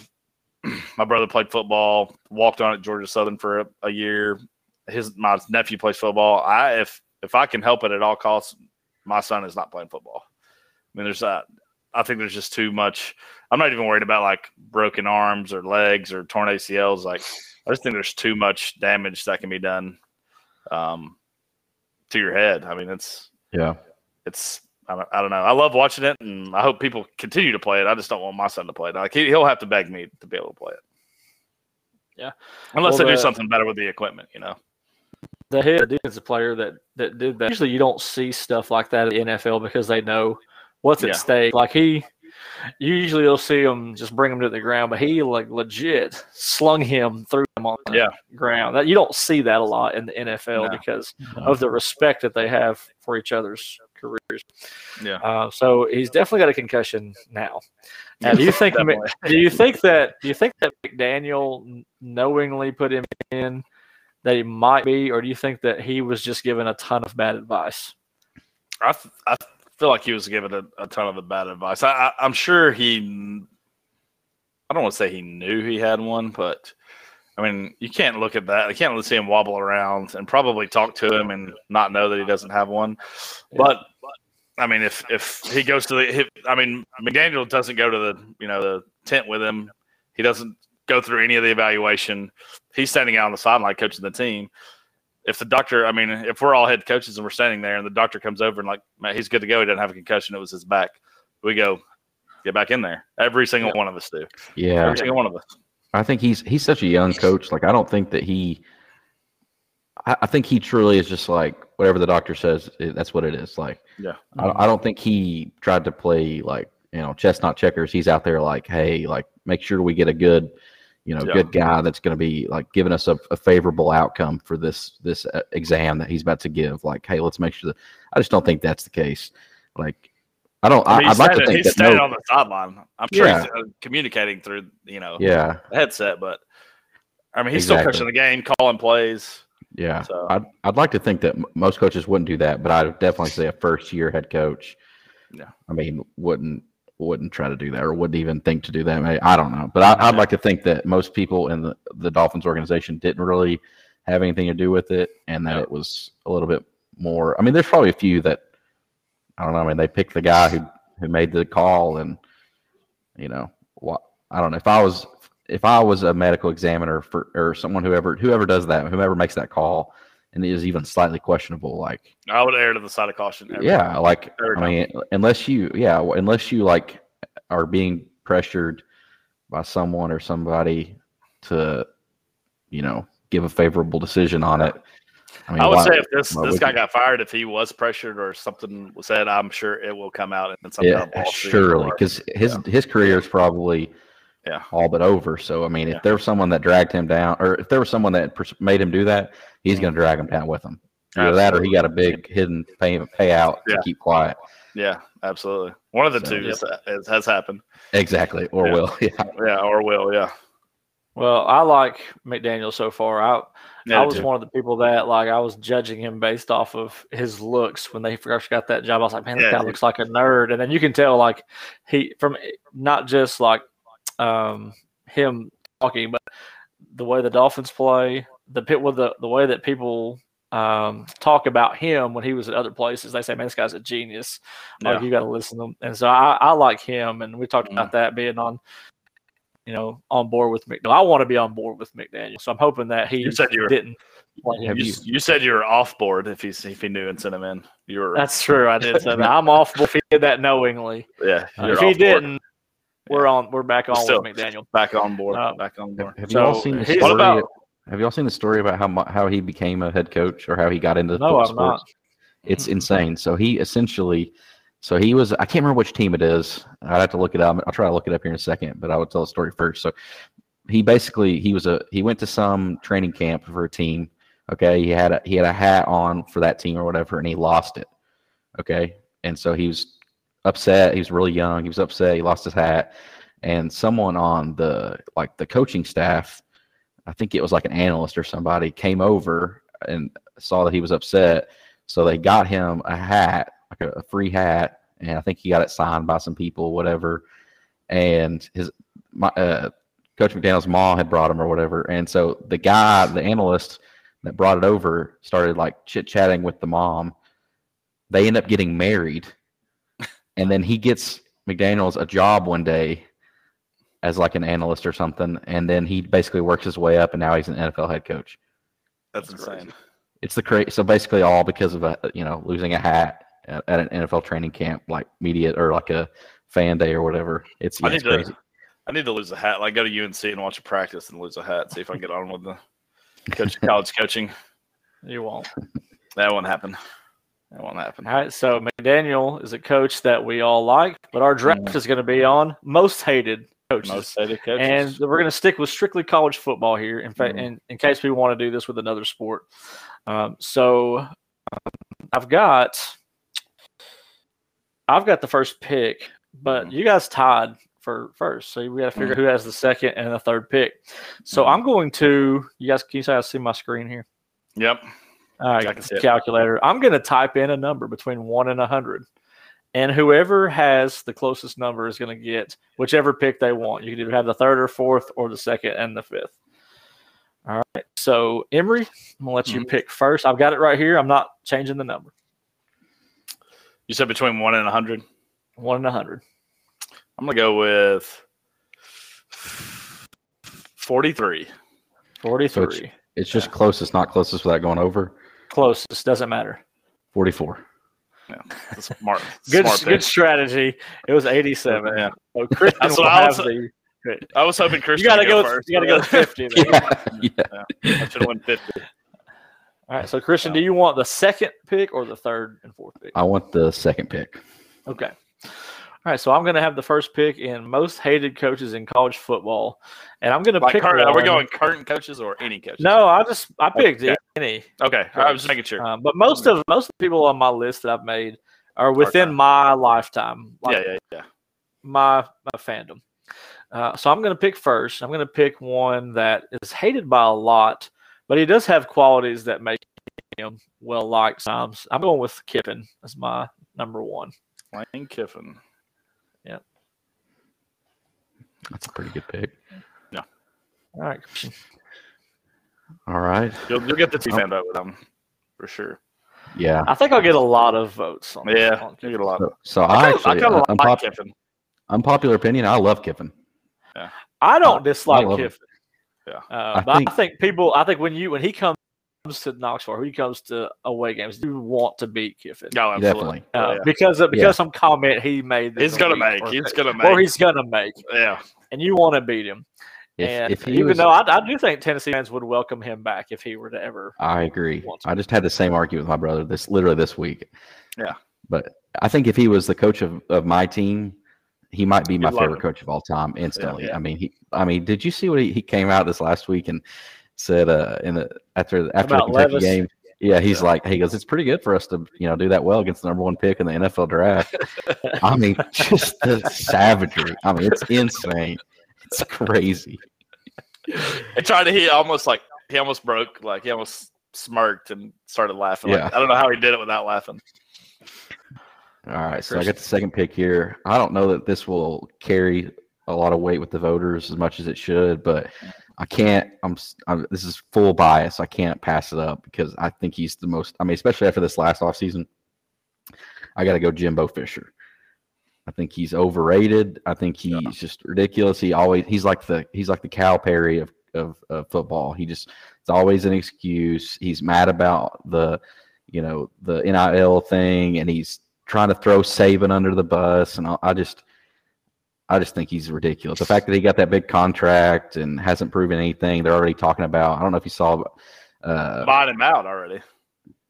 my brother played football. Walked on at Georgia Southern for a, a year. His my nephew plays football. I if if I can help it at all costs, my son is not playing football. I mean, there's that. I think there's just too much. I'm not even worried about like broken arms or legs or torn ACLs. Like I just think there's too much damage that can be done um, to your head. I mean, it's Yeah. it's I don't, I don't know. I love watching it, and I hope people continue to play it. I just don't want my son to play it. Like he, he'll have to beg me to be able to play it. Yeah. unless Well, they do something better with the equipment, you know. the head defensive player that that did that. Usually, you don't see stuff like that in the NFL because they know what's at Yeah. stake. Like he, usually you'll see him just bring him to the ground, but he like legit slung him through him on the Yeah. ground. That you don't see that a lot in the NFL No. because No. of the respect that they have for each other's careers. Yeah. Uh, so he's definitely got a concussion now. Now, do you think? Do you think that? Do you think that McDaniel knowingly put him in that he might be, or do you think that he was just given a ton of bad advice? I feel like he was given a, a ton of bad advice. I, I, I'm sure he. I don't want to say he knew he had one, but I mean, you can't look at that. You can't see him wobble around and probably talk to him and not know that he doesn't have one. But I mean, if if he goes to the, if, I mean, McDaniel doesn't go to the you know the tent with him. He doesn't go through any of the evaluation. He's standing out on the sideline coaching the team. If the doctor, I mean, if we're all head coaches and we're standing there and the doctor comes over and like, man, he's good to go. He doesn't have a concussion. It was his back. We go, get back in there. Every single one of us do. Yeah. Every single one of us. I think he's he's such a young coach. Like I don't think that he. I, I think he truly is just like whatever the doctor says. It, that's what it is. Like Yeah. I, I don't think he tried to play like you know chestnut checkers. He's out there like, hey, like make sure we get a good, you know, Yeah. good guy that's going to be like giving us a, a favorable outcome for this this uh, exam that he's about to give. Like, hey, let's make sure that. I just don't think that's the case. Like, I don't. I I mean, I, he's would like to think he's that. standing No, on the sideline. I'm sure Yeah. he's uh, communicating through, you know, yeah, the headset, but I mean, he's still Exactly. coaching the game, calling plays. Yeah, So- I'd I'd like to think that most coaches wouldn't do that, but I'd definitely say a first year head coach. Yeah. I mean, wouldn't wouldn't try to do that or wouldn't even think to do that. Maybe, I don't know, but I, I'd like to think that most people in the, the Dolphins organization didn't really have anything to do with it, and that Yeah. it was a little bit more. I mean, there's probably a few that I don't know. I mean, they picked the guy who who made the call, and you know, what I don't know. If I was if I was a medical examiner for or someone whoever whoever does that, whoever makes that call, and it is even slightly questionable, like I would err to the side of caution. every yeah, like I mean, unless you, yeah, unless you like are being pressured by someone or somebody to, you know, give a favorable decision on it. I, mean, I would why- say if this this guy you? got fired, if he was pressured or something was said, I'm sure it will come out in some kind yeah, of lawsuit surely, because his his career is probably Yeah. all but over. So I mean, Yeah. if there was someone that dragged him down, or if there was someone that pers- made him do that, he's Mhm. going to drag him down with him. Either that, or he got a big hidden pay payout Yeah. to keep quiet. yeah, absolutely. One of the So- two is, is, has happened. Exactly, or Yeah. will. Yeah. Yeah, or will. Yeah, Well, I like McDaniel so far. I yeah I was one of the people that like I was judging him based off of his looks when they first got that job. I was like, man, Yeah, that guy dude. looks like a nerd. And then you can tell like he from not just like um him talking, but the way the Dolphins play, the pit with the the way that people um talk about him when he was at other places. They say, man, this guy's a genius. Like Yeah. Mm. you got to listen to him. And so I, I like him. And we talked about that being on, you know, on board with McDaniel. I want to be on board with McDaniel. So I'm hoping that he You said you were- didn't. play. Have You, you- you said you were off board if he if he knew and sent him in. You were That's true. I did say that. I'm off board if he did that knowingly. yeah. Uh, if he board. didn't, we're on. We're back on Still. with McDaniel. back on board. Uh, back on board. Have you all seen the story? What about- have you all seen the story about how how he became a head coach or how he got into No, I'm sports? not. It's insane. So he essentially, so he was. I can't remember which team it is. I'd have to look it up. I'll try to look it up here in a second. But I would tell the story first. So he basically he was a he went to some training camp for a team. Okay, he had a he had a hat on for that team or whatever, and he lost it. Okay, and so he was upset. He was really young. He was upset. He lost his hat, and someone on the like the coaching staff, I think it was like an analyst or somebody, came over and saw that he was upset. So they got him a hat, like a, a free hat, and I think he got it signed by some people, whatever. And his my, uh, Coach McDaniel's mom had brought him or whatever, and so the guy, the analyst that brought it over, started like chit chatting with the mom. They end up getting married, and then he gets McDaniel's a job one day as like an analyst or something, and then he basically works his way up, and now he's an NFL head coach. That's That's insane. It's the cra So basically, all because of a you know losing a hat at, at an NFL training camp, like media or like a fan day or whatever. It's, I yeah, it's need to- crazy. I need to lose a hat. Like go to UNC and watch a practice and lose a hat. See if I can get on with the coach, college coaching. You won't. That won't happen. That won't happen. All right. So McDaniel is a coach that we all like, but our draft is going to be on most hated coaches. Most hated coaches. And we're going to stick with strictly college football here. In fact, Mhm. in, in case we want to do this with another sport. Um, so um, I've got, I've got the first pick, but Mhm. you guys tied for first. So we got to figure Mm-hmm. who has the second and the third pick. So Mhm. I'm going to, you guys, can you guys see my screen here? yep. All right, I can see it. calculator. I'm going to type in a number between one and a hundred, and whoever has the closest number is going to get whichever pick they want. You can either have the third or fourth, or the second and the fifth. All right. So Emery, I'm gonna let you Mhm. pick first. I've got it right here. I'm not changing the number. You said between one and a hundred. One and a hundred. I'm gonna go with forty-three. Forty-three. It's just closest, not closest without going over. Closest doesn't matter. Forty-four. Yeah, that's smart. Good, smart good strategy. It was eighty-seven. Yeah. So Christian That's will what I have was- the. I was hoping Christian. You got to would go. first. You got to go fifty. then. Yeah, yeah. I should have went fifty. All right. So Christian, do you want the second pick or the third and fourth pick? I want the second pick. Okay. All right, so I'm going to have the first pick in most hated coaches in college football, and I'm going to Like, pick. current, are we one- going current coaches or any coaches? No, I just I picked Okay. any, Okay, I was just making sure. um, but most of most of the people on my list that I've made are within my lifetime, like yeah, yeah, yeah. my my fandom. Uh, so I'm going to pick first. I'm going to pick one that is hated by a lot, but he does have qualities that make him well liked. Sometimes I'm going with Kiffin as my number one. Lane Kiffin. Yep. That's a pretty good pick. Yeah. All right. All right. You'll, you'll get the T fan vote with him for sure. Yeah. I think I'll get a lot of votes. On Yeah, on you get a lot. So, so I I kinda, actually, I kinda uh, like unpop- Kiffin. unpopular opinion, I love Kiffin. Yeah. I don't I dislike love him. Kiffin. Yeah. uh, I but I think- think people. I think when you when he comes to Knoxville, when he comes to away games, you want to beat Kiffin. No, absolutely. Definitely. Uh, yeah. because of, because some comment he made. He's gonna make. or- He's gonna make, or he's gonna make, Yeah. and you want to beat him. If, and if he even was, though I, I do think Tennessee fans would welcome him back if he were to ever. I agree. I just had the same argument with my brother this literally this week. Yeah. But I think if he was the coach of, of my team, he might be my favorite him. coach of all time instantly. yeah. I mean, he. I mean, did you see what he, he came out this last week and said uh in the after after the About Kentucky Levis? game? Yeah, he's Yeah. like, he goes, it's pretty good for us to you know do that well against the number one pick in the NFL draft. I mean, just the savagery. I mean, it's insane. It's crazy. And tried to he almost like he almost broke like he almost smirked and started laughing. Like, Yeah. I don't know how he did it without laughing. All right, so I got the second pick here. I don't know that this will carry a lot of weight with the voters as much as it should, but I can't. I'm, I'm this is full bias. I can't pass it up because I think he's the most. I mean, especially after this last offseason, I got to go Jimbo Fisher. I think he's overrated. I think he's Yeah. just ridiculous. He always he's like the he's like the Calipari of, of of football. He just it's always an excuse. He's mad about the you know the NIL thing, and he's trying to throw Saban under the bus. And I, I just I just think he's ridiculous. The fact that he got that big contract and hasn't proven anything, they're already talking about. I don't know if you saw. Uh, Buying him out already.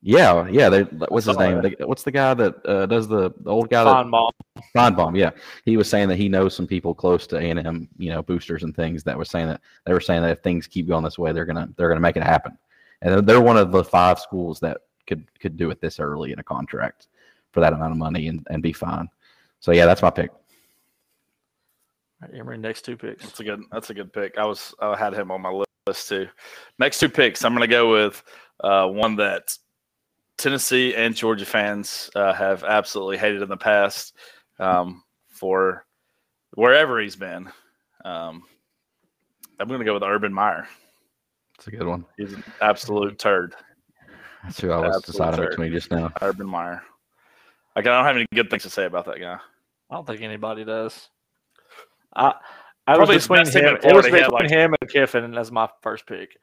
yeah, yeah. They, what's his name? The- what's the guy that uh, does the, the old guy that Finebaum. Finebaum, yeah, he was saying that he knows some people close to A and M, you know, boosters and things that were saying that they were saying that if things keep going this way, they're gonna they're gonna make it happen, and they're- they're one of the five schools that could could do it this early in a contract for that amount of money and, and be fine. So yeah, that's my pick. All right, Emery, next two picks. That's a good. That's a good pick. I was. I had him on my list too. Next two picks. I'm going to go with uh, one that Tennessee and Georgia fans uh, have absolutely hated in the past um, for wherever he's been. Um, I'm going to go with Urban Meyer. That's a good one. He's an absolute turd. That's who I was Absolute deciding third. between just now. Urban Meyer. Like I don't have any good things to say about that guy. I don't think anybody does. I I Probably was his between best team him. It was Florida, had, between like- him and Kiffin as my first pick.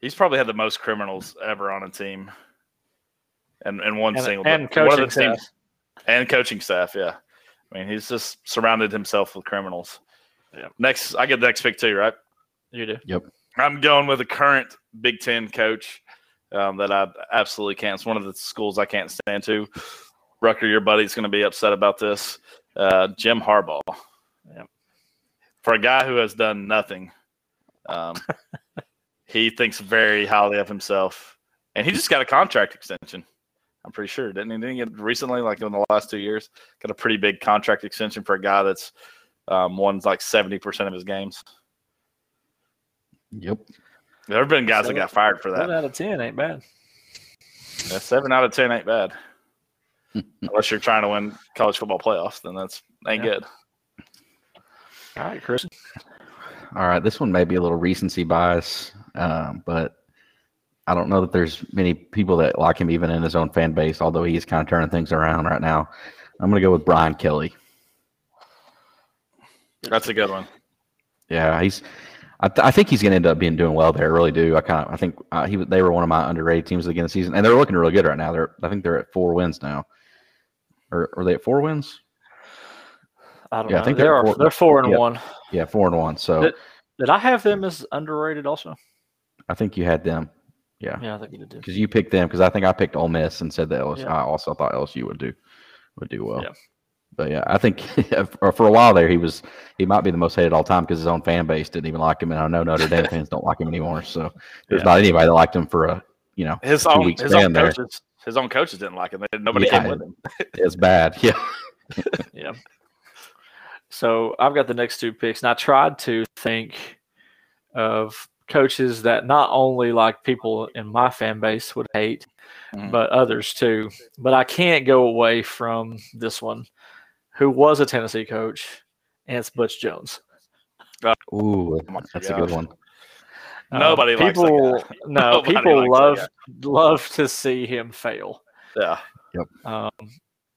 He's probably had the most criminals ever on a team, and and one And, single and one of coaching the teams staff. and coaching staff. Yeah, I mean he's just surrounded himself with criminals. Yeah. Next, I get the next pick too, right? You do. Yep. I'm going with a current Big Ten coach um, that I absolutely can't. It's one of the schools I can't stand to. Rucker, your buddy's going to be upset about this. Uh, Jim Harbaugh. Yep. For a guy who has done nothing, um, he thinks very highly of himself, and he just got a contract extension. I'm pretty sure, didn't he? Didn't he get recently, like in the last two years, got a pretty big contract extension for a guy that's um, won like 70% of his games. Yep. There have been guys that got fired for that. Seven out of ten ain't bad. Yeah, seven out of ten ain't bad. Unless you're trying to win college football playoffs, then that's ain't Yeah. good. All right, Christian. All right, this one may be a little recency bias, um, but I don't know that there's many people that like him even in his own fan base. Although he is kind of turning things around right now. I'm going to go with Brian Kelly. That's a good one. Yeah, he's. I, th- I think he's going to end up being doing well there. I really do. I kind of. I think uh, he. They were one of my underrated teams again this season, and they're looking really good right now. They're. I think they're at four wins now. Or are they at four wins? I don't Yeah, I think they're they're four- four, they're four and yeah. one. Yeah, four and one. So Did- Did I have them as underrated also? I think you had them. Yeah, Yeah, I think you did. because you picked them. Because I think I picked Ole Miss and said that LSU. Yeah. I also thought LSU would do would do well. Yeah. But yeah, I think for a while there he was he might be the most hated all time because his own fan base didn't even like him, and I know Notre Dame fans don't like him anymore. So there's Yeah. not anybody that liked him for a you know His own weeks his own there. coaches his own coaches didn't like him. Nobody Yeah. came with him. it's bad. Yeah, Yeah. So I've got the next two picks, and I tried to think of coaches that not only like people in my fan base would hate, Mhm. but others too. But I can't go away from this one, who was a Tennessee coach and it's Butch Jones. Ooh, Oh that's a good one. Um, Nobody likes that people. No, Nobody people likes love guy. love to see him fail. Yeah. Um,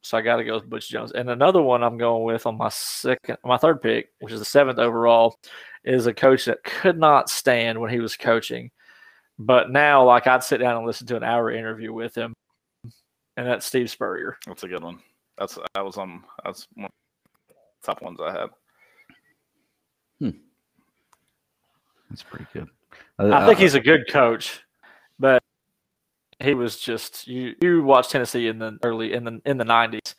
so I got to go with Butch Jones. And another one I'm going with on my second, my third pick, which is the seventh overall, is a coach that could not stand when he was coaching, but now like I'd sit down and listen to an hour interview with him, and that's Steve Spurrier. That's a good one. That's that was on that's one of the top ones I had. Hmm. That's pretty good. I think he's a good coach, but he was just you. You watched Tennessee in the early in the in the nineties.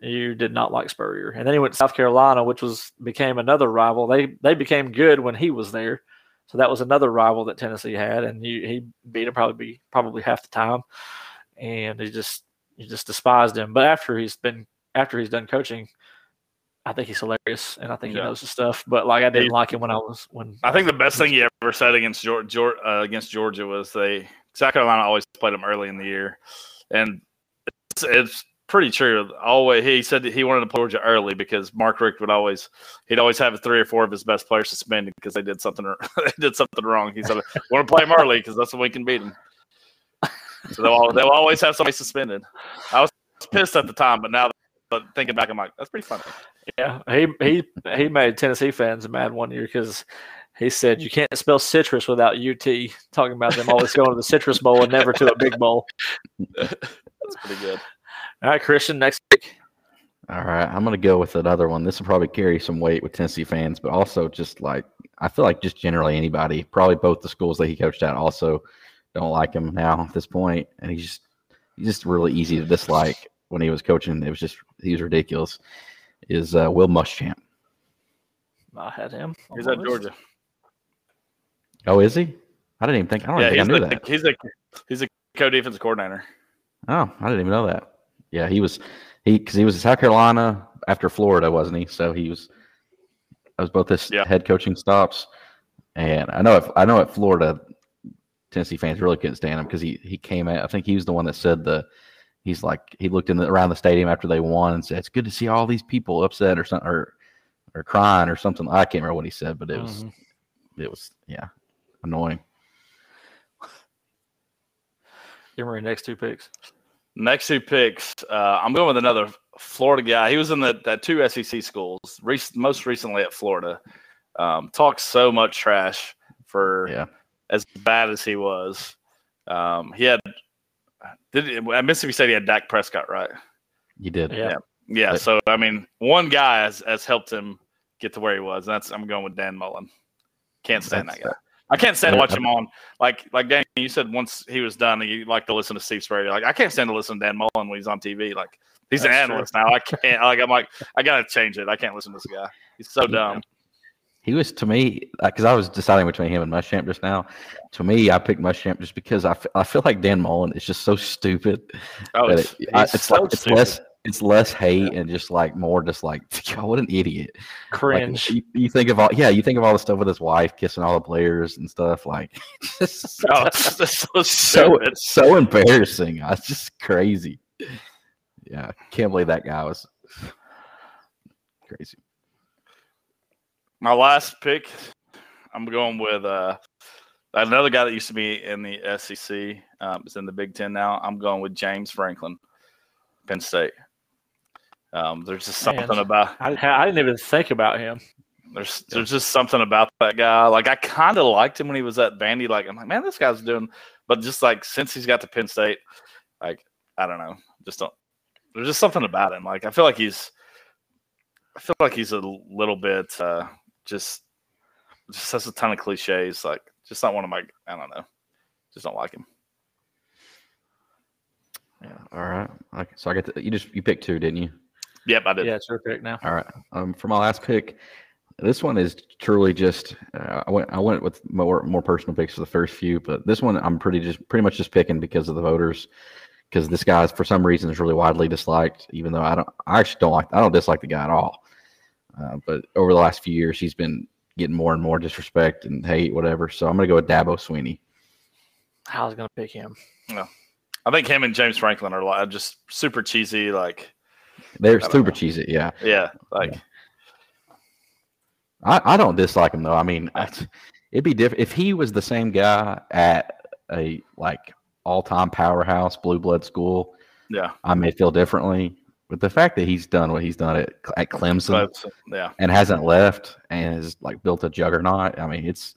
You did not like Spurrier, and then he went to South Carolina, which was became another rival. They they became good when he was there, so that was another rival that Tennessee had, and you, he beat him probably be probably half the time, and he just you just despised him. But after he's been after he's done coaching. I think he's hilarious, and I think Yeah. he knows his stuff. But like, I didn't like him when I was when I think the best thing he ever said against Georgia, uh, against Georgia was they South Carolina always played them early in the year, and it's, it's pretty true. Always he said that he wanted to play Georgia early because Mark Richt would always he'd always have three or four of his best players suspended because they did something or they did something wrong. He said, "Want to play them early because that's when we can beat them." So they'll they'll always have somebody suspended. I was pissed at the time, but now but thinking back, I'm like, that's pretty funny. Yeah, he he he made Tennessee fans mad one year because he said you can't spell citrus without UT. Talking about them always going to the citrus bowl and never to a big bowl. That's pretty good. All right, Christian, next week. All right, I'm gonna go with another one. This will probably carry some weight with Tennessee fans, but also just like I feel like just generally anybody, probably both the schools that he coached at, also don't like him now at this point, and he's just he's just really easy to dislike. When he was coaching, it was just he was ridiculous. Is uh, Will Muschamp? I had him. He's at. Georgia. Oh, is he? I didn't even think. I don't Yeah, think I knew the, that. he's a he's a co-defense coordinator. Oh, I didn't even know that. Yeah, he was he because he was in South Carolina after Florida, wasn't he? So he was I was both his Yeah. head coaching stops. And I know if I know at Florida, Tennessee fans really couldn't stand him because he he came at I think he was the one that said the he's like he looked in the, around the stadium after they won and said it's good to see all these people upset or something or or crying or something. I can't remember what he said, but it was Mhm. it was yeah annoying. Give me your next two picks. Next two picks, uh, I'm going with another Florida guy. He was in the that two SEC schools, rec- most recently at Florida. Um, talked so much trash for Yeah, as bad as he was. Um, he had did at Mississippi State he said he had Dak Prescott, right? you did. Yeah. Yeah. But- so I mean, one guy has, has helped him get to where he was. And that's I'm going with Dan Mullen. Can't stand That's- that guy. I can't stand to Yeah, watch him on like like Dan. You said once he was done, you like to listen to Steve Spurrier. Like I can't stand to listen to Dan Mullen when he's on TV. Like he's an That's true. analyst now. I can't. Like I'm like I gotta change it. I can't listen to this guy. He's so dumb. He was to me because I was deciding between him and Muschamp just now. To me, I picked Muschamp just because I, f- I feel like Dan Mullen is just so stupid. Oh, it's, it- I- it's so like, it's less it's less hate and just like more just like God, what an idiot. Like, Cringe. you, you think of all yeah, you think of all the stuff with his wife kissing all the players and stuff like just Oh, so so so embarrassing. It's just crazy. Yeah, can't believe that guy was crazy. My last pick, I'm going with uh, another guy that used to be in the SEC. Um, is in the Big Ten now. I'm going with James Franklin, Penn State. Um, there's just Man. something about I, I didn't even think about him. there's there's just something about that guy. Like I kind of liked him when he was at Vandy. Like I'm like, man, this guy's doing. But just like since he's got to Penn State, like I don't know, just don't. There's just something about him. Like I feel like he's, I feel like he's a little bit uh, just just has a ton of cliches. Like just not one of my. I don't know. Just don't like him. Yeah. All right. Okay. So I get to, you just you picked two, didn't you? Yep, I did. Yeah, it's your pick now. All right. Um, for my last pick, this one is truly just uh, I went I went with more more personal picks for the first few, but this one I'm pretty just pretty much just picking because of the voters. Because this guy, is for some reason, is really widely disliked, even though I don't, I actually don't like, I don't dislike the guy at all. Uh, but over the last few years, he's been getting more and more disrespect and hate, whatever. So I'm gonna go with Dabo Swinney. I was gonna pick him. No. I think him and James Franklin are like just super cheesy. Like They're super know. cheesy, yeah. yeah, like I, I don't dislike him though. I mean, it's- it'd be different if he was the same guy at a like all-time powerhouse blue blood school. Yeah, I may feel differently. But the fact that he's done what he's done at, at Clemson but yeah, and hasn't left and has like built a juggernaut, I mean, it's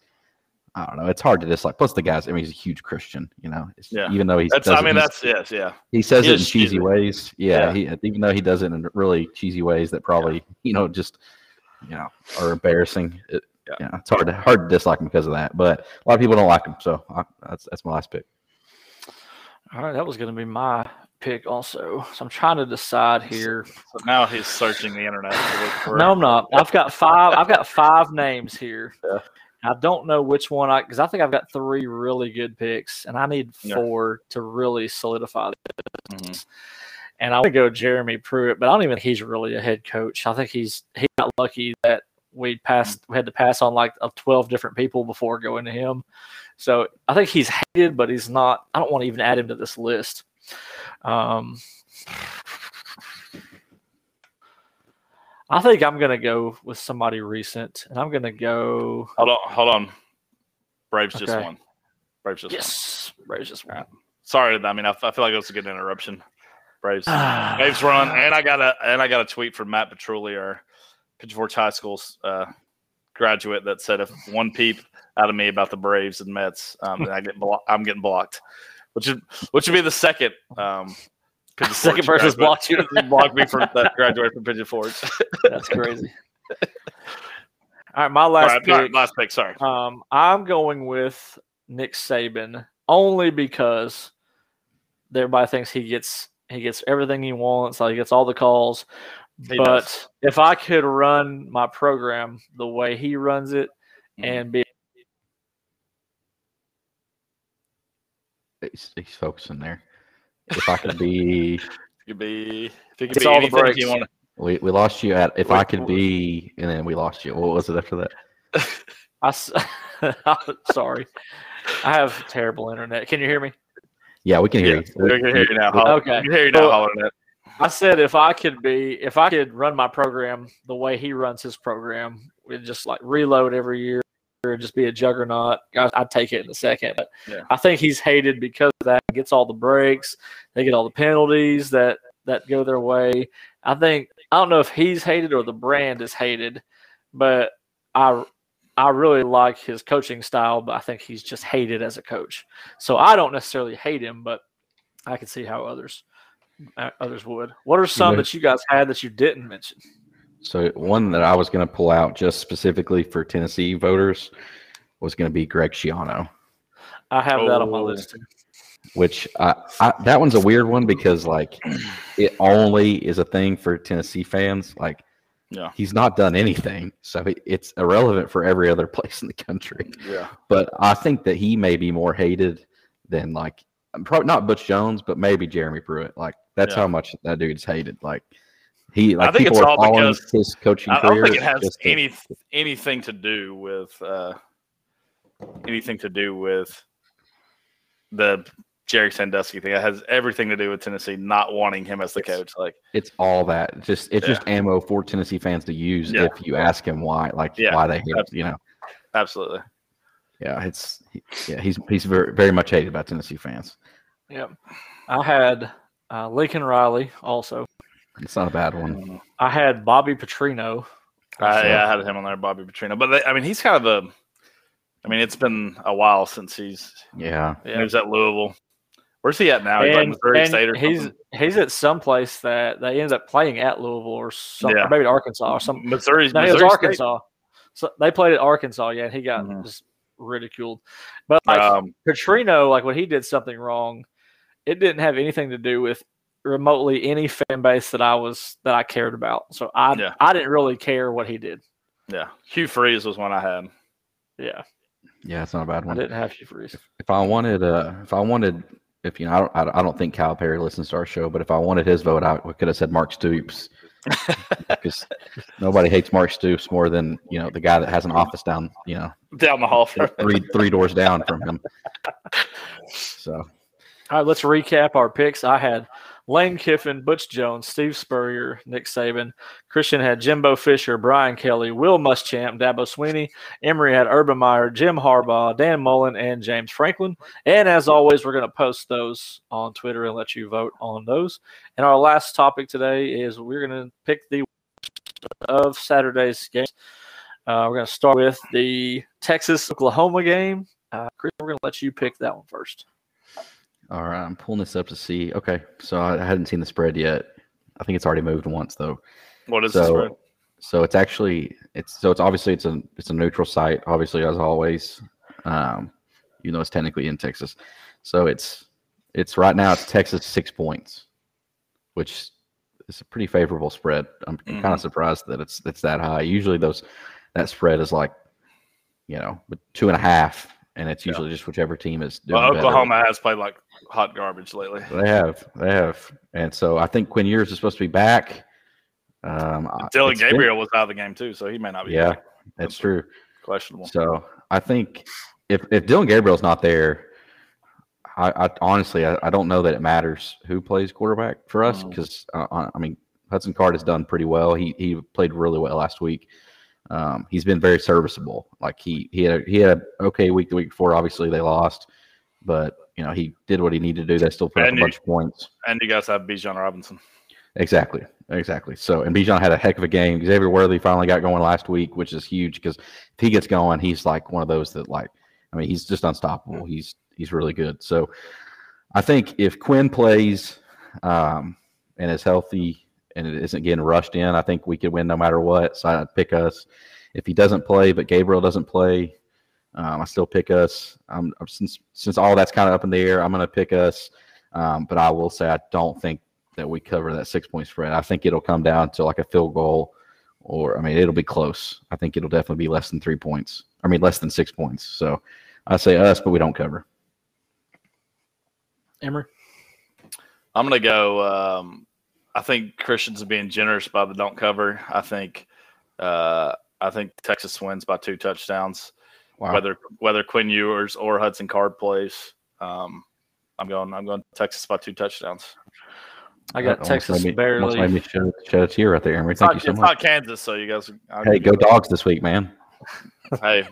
I don't know. It's hard to dislike. Plus, the guy's I mean, he's a huge Christian. You know, It's- Yeah. Even though he's that's. I mean, that's yes, yeah. he says He it in cheesy cheesy. ways. Yeah, Yeah. He, even though he does it in really cheesy ways that probably you know just you know are embarrassing. It, Yeah. yeah. it's hard to hard to dislike him because of that. But a lot of people don't like him, so I, that's that's my last pick. All right, that was going to be my pick also. So I'm trying to decide here. So now he's searching the internet. To look for No, I'm not. I've got five. I've got five names here. Yeah. I don't know which one I because I think I've got three really good picks, and I need Yeah. four to really solidify. Mhm. And I want to go Jeremy Pruitt, but I don't even think he's really a head coach. I think he's he got lucky that we passed we had to pass on like of 12 different people before going to him. So I think he's hated, but he's not. I don't want to even add him to this list. Um, I think I'm gonna go with somebody recent, and I'm gonna go. Hold on, hold on. Braves just Okay. won. Braves just won. Yes, Braves just won. Sorry, I mean, I, I feel like it was a good interruption. Braves, Braves run, and I got a and I got a tweet from Matt Petrulli, our Pigeon Forge High School's uh, graduate, that said if one peep out of me about the Braves and Mets, um, I get blo- I'm getting blocked, which is which would be the second. Um, the Second person person's graduate- blocked you. blocked me from that graduate from Pigeon Forge. That's crazy. All right, my last All right, all right, pick. last pick. Sorry. Um, I'm going with Nick Saban only because everybody thinks he gets he gets everything he wants. Like he gets all the calls. He but does. if I could run my program the way he runs it Mhm. and be He's, he's focusing there. If I could be, It could be. If it could It's be all the breaks. you want. we, we lost you at if Wait, I could be, and then we lost you. What was it after that? I s- sorry. I have terrible internet. Can you hear me? Yeah, we can hear Yeah, you. we can hear you now. we- Okay. We can hear you now. Well, hollering it. I said if I could be if I could run my program the way he runs his program, we'd just like reload every year and just be a juggernaut. I- I'd take it in a second. But Yeah. I think he's hated because of that. He gets all the breaks, they get all the penalties that that go their way. I think I don't know if he's hated or the brand is hated, but I I really like his coaching style, but I think he's just hated as a coach. So I don't necessarily hate him, but I can see how others uh, others would. What are some Yeah. that you guys had that you didn't mention? So one that I was going to pull out just specifically for Tennessee voters was going to be Greg Schiano, I have that on my Oh. list too. which I, I, that one's a weird one because like it only is a thing for Tennessee fans. Like Yeah. he's not done anything, so it- it's irrelevant for every other place in the country. Yeah. But I think that he may be more hated than like probably not Butch Jones, but maybe Jeremy Pruitt. Like that's Yeah. how much that dude's hated. Like he, like think people it's are all following because- his coaching I, I don't think it has just to- any anything to do with uh, anything to do with the Jerry Sandusky thing. It has everything to do with Tennessee not wanting him as the It's- coach. Like, It's all that. Just it's just ammo for Tennessee fans to use Yeah. if you ask him why, like Yeah, why they hate. it, You know, absolutely. yeah, it's yeah, he's he's very very much hated by Tennessee fans. Yep. I had uh, Lincoln Riley also. It's not a bad one. I had Bobby Petrino. I, So- yeah, I had him on there, Bobby Petrino. But they, I mean, he's kind of a. I mean, it's been a while since he's Yeah, he was at Louisville. Where's he at now? He's like Missouri and State or he's something. he's at some place that they ended up playing at Louisville or some Yeah. or maybe Arkansas or some Missouri. No, it was Missouri State. Arkansas. So they played at Arkansas, yeah, and he got Mhm. just ridiculed. But like Um, Petrino, like when he did something wrong, it didn't have anything to do with remotely any fan base that I was that I cared about. So I Yeah. I didn't really care what he did. yeah, Hugh Freeze was one I had. Yeah, yeah, it's not a bad one. I didn't have Hugh Freeze. If I wanted, uh, if I wanted, if you know, I don't, I don't- I don't think Calipari listens to our show, but if I wanted his vote, I could have said Mark Stoops because nobody hates Mark Stoops more than you know the guy that has an office down, you know, Down the hall from three three doors down from him. So All right, let's recap our picks. I had Lane Kiffin, Butch Jones, Steve Spurrier, Nick Saban. Christian had Jimbo Fisher, Brian Kelly, Will Muschamp, Dabo Swinney. Emery had Urban Meyer, Jim Harbaugh, Dan Mullen, and James Franklin. And as always, we're going to post those on Twitter and let you vote on those. And our last topic today is we're going to pick the of Saturday's games. Uh, we're going to start with the Texas Oklahoma game. Uh, Chris, we're going to let you pick that one first. All right, I'm pulling this up to see. Okay, so I hadn't seen the spread yet. I think it's already moved once though. What is so, the spread? So it's actually it's so it's obviously it's a it's a neutral site, obviously as always. Um, you know it's technically in Texas. So it's it's right now it's Texas six points, which is a pretty favorable spread. I'm Mhm. kind of surprised that it's it's that high. Usually those that spread is like, you know, two and a half, and it's Yeah. usually just whichever team is doing Well, better. Oklahoma has played like hot garbage lately. They have, they have, and so I think Quinn Ewers is supposed to be back. Um, Dillon it's been- Gabriel was out of the game too, so he may not be. yeah, back. that's true. questionable. So I think if if Dillon Gabriel's not there, I, I honestly I, I don't know that it matters who plays quarterback for us because uh, I I mean Hudson Card has done pretty well. He he played really well last week. Um, he's been very serviceable. Like he he had a, he had a okay week the week before. Obviously they lost, but you know he did what he needed to do. They still put up a you- bunch of points. And you guys have Bijan Robinson. Exactly, exactly. So, and Bijan had a heck of a game. Xavier Worthy finally got going last week, which is huge because if he gets going, he's like one of those that like, I mean, he's just unstoppable. He's he's really good. So, I think if Quinn plays um, and is healthy and it isn't getting rushed in, I think we could win no matter what. So I'd pick us. If he doesn't play, but Gabriel doesn't play, um, I still pick us. Um, since since all that's kind of up in the air, I'm going to pick us. Um, but I will say I don't think that we cover that six point spread. I think it'll come down to like a field goal, or I mean, it'll be close. I think it'll definitely be less than three points. I mean, less than six points. So I say us, but we don't cover. Emery. I'm gonna go. Um, I think Christians are being generous by the don't cover. I think. Uh, I think Texas wins by two touchdowns. Wow. Whether whether Quinn Ewers or Hudson Card plays, um, I'm going. I'm going Texas by two touchdowns. I got Almost Texas made me- barely. made me shed, shed a tear right there, Emery. Thank not, you so it's much. not Kansas, so you guys. I'll Hey, go you- dogs this week, man. Hey,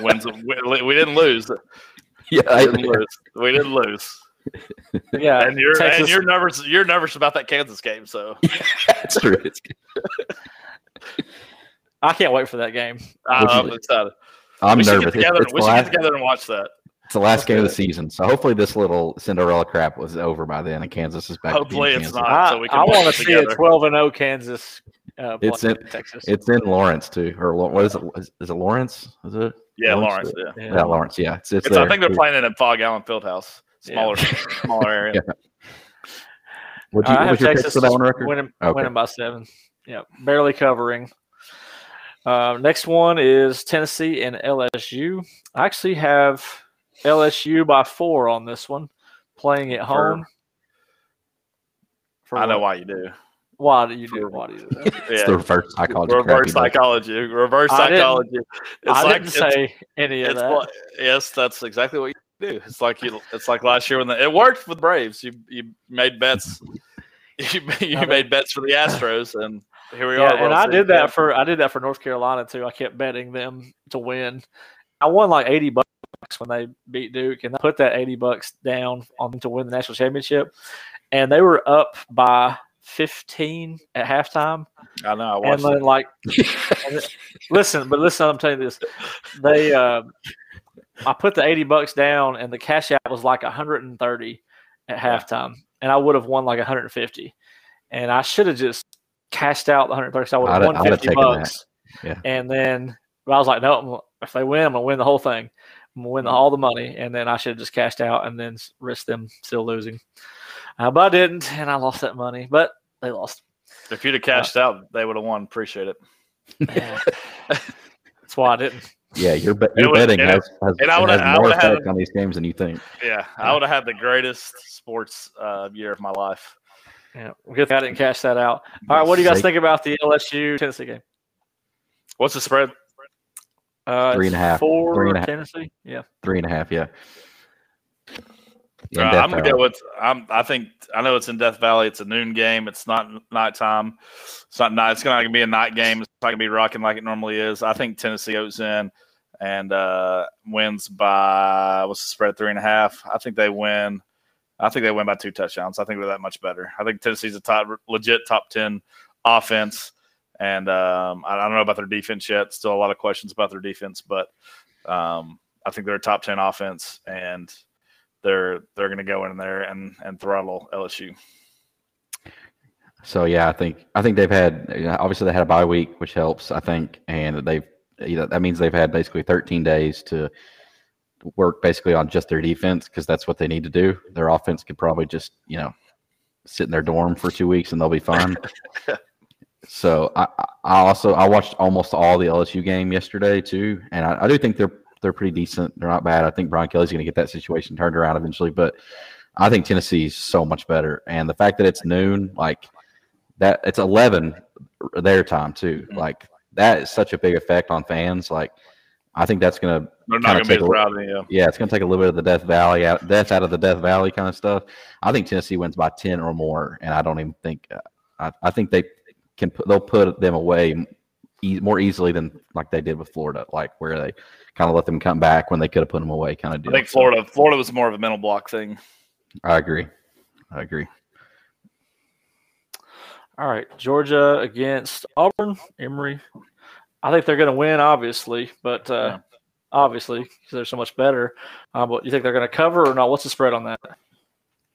wins. we, we didn't lose. Yeah, We didn't lose. We didn't lose. Yeah, And you're Texas, and you're nervous. You're nervous about that Kansas game. So that's true. I can't wait for that game. I'm you- excited. I'm we nervous. get together. It's, we should last, get together and watch that. it's the last game of the season, so hopefully this little Cinderella crap was over by then, and Kansas is back. Hopefully it's Kansas. not. I, so we can I watch want to see a 12 and 0 Kansas. Uh, It's in- Texas. It's in Lawrence too, or what is it? Is, is it Lawrence? Is it? Yeah, Lawrence? Lawrence. Yeah. yeah. Yeah, Lawrence. Yeah, it's, it's, It's, I think they're playing it in Phog Allen Fieldhouse. Smaller, smaller area. Yeah. Would I have what's your pick Texas for that one record? winning, Okay. winning by seven. Yeah, barely covering. Uh, next one is Tennessee and LSU. I actually have LSU by four on this one, playing at home. For I know why you do. Why do you do? for- Why do you do that? It's Yeah. the reverse psychology. reverse he does. psychology. Reverse I didn't- psychology. It's I like didn't it's- say any of it's that. like- yes, that's exactly what you do. It's like you. It's like last year when the, it worked with Braves. You you made bets. You, you I made bets for the Astros, and here we yeah, are. and I did that for I did that for North Carolina too. I kept betting them to win. I won like eighty bucks when they beat Duke, and I put that eighty bucks down on them to win the national championship. And they were up by fifteen at halftime, I know. I and then it. like, listen, but listen, I'm telling you this. They, uh, I put the eighty bucks down, and the cash out was like hundred and thirty at halftime, and I would have won like hundred and fifty, and I should have just cashed out the hundred thirty. So I would have won I'd fifty taken that. bucks. Yeah. And then but I was like, no, if they win, I'm gonna win the whole thing. I'm gonna win the, all the money, and then I should have just cashed out and then s- risked them still losing. Uh, but I didn't, and I lost that money. But they lost. if you'd have cashed out, they would have won. Appreciate it. Yeah. That's why I didn't. Yeah, your, be- It your would- betting and has, has, and I has more would've had effect on these games than you think. Yeah, I would have had the greatest sports uh, year of my life. Yeah, good thing I didn't cash that out. All right, what do you guys think about the LSU Tennessee game? What's the spread? Uh, Three and a half. For Three and a half. Tennessee, yeah. Three and a half, yeah. Uh, I'm gonna Valley. go with. I'm. I think I know it's in Death Valley. It's a noon game. It's not nighttime. It's not night. It's gonna be a night game. It's not gonna be rocking like it normally is. I think Tennessee goes in and uh, wins by what's the spread three and a half. I think they win. I think they win by two touchdowns. I think they're that much better. I think Tennessee's a top, legit top ten offense, and um, I, don't know about their defense yet. Still a lot of questions about their defense, but um, I think they're a top ten offense, and they're they're going to go in there and and throttle LSU. So yeah, I think I think they've had obviously they had a bye week, which helps. I think, and they've that means they've had basically 13 days to work basically on just their defense because that's what they need to do. Their offense could probably just you know sit in their dorm for two weeks and they'll be fine. so I, I also I watched almost all the LSU game yesterday too, and I, I do think they're they're pretty decent. They're not bad. I think Brian Kelly's going to get that situation turned around eventually, but I think Tennessee's so much better. And the fact that it's noon, like that, it's 11 their time too. Mhm. Like that is such a big effect on fans. Like I think that's going to, They're not going to be take as a- rowdy. Yeah. yeah, it's going to take a little bit of the Death Valley out, death out of the Death Valley kind of stuff. I think Tennessee wins by 10 or more, and I don't even think, uh, I, I think they can put, they'll put them away e- more easily than like they did with Florida, like where they kind of let them come back when they could have put them away, kind of do. I think Florida Florida was more of a mental block thing. I agree. I agree. All right, Georgia against Auburn. Emery. I think they're going to win, obviously, but uh, Yeah. obviously because they're so much better. Uh, but you think they're going to cover or not? What's the spread on that?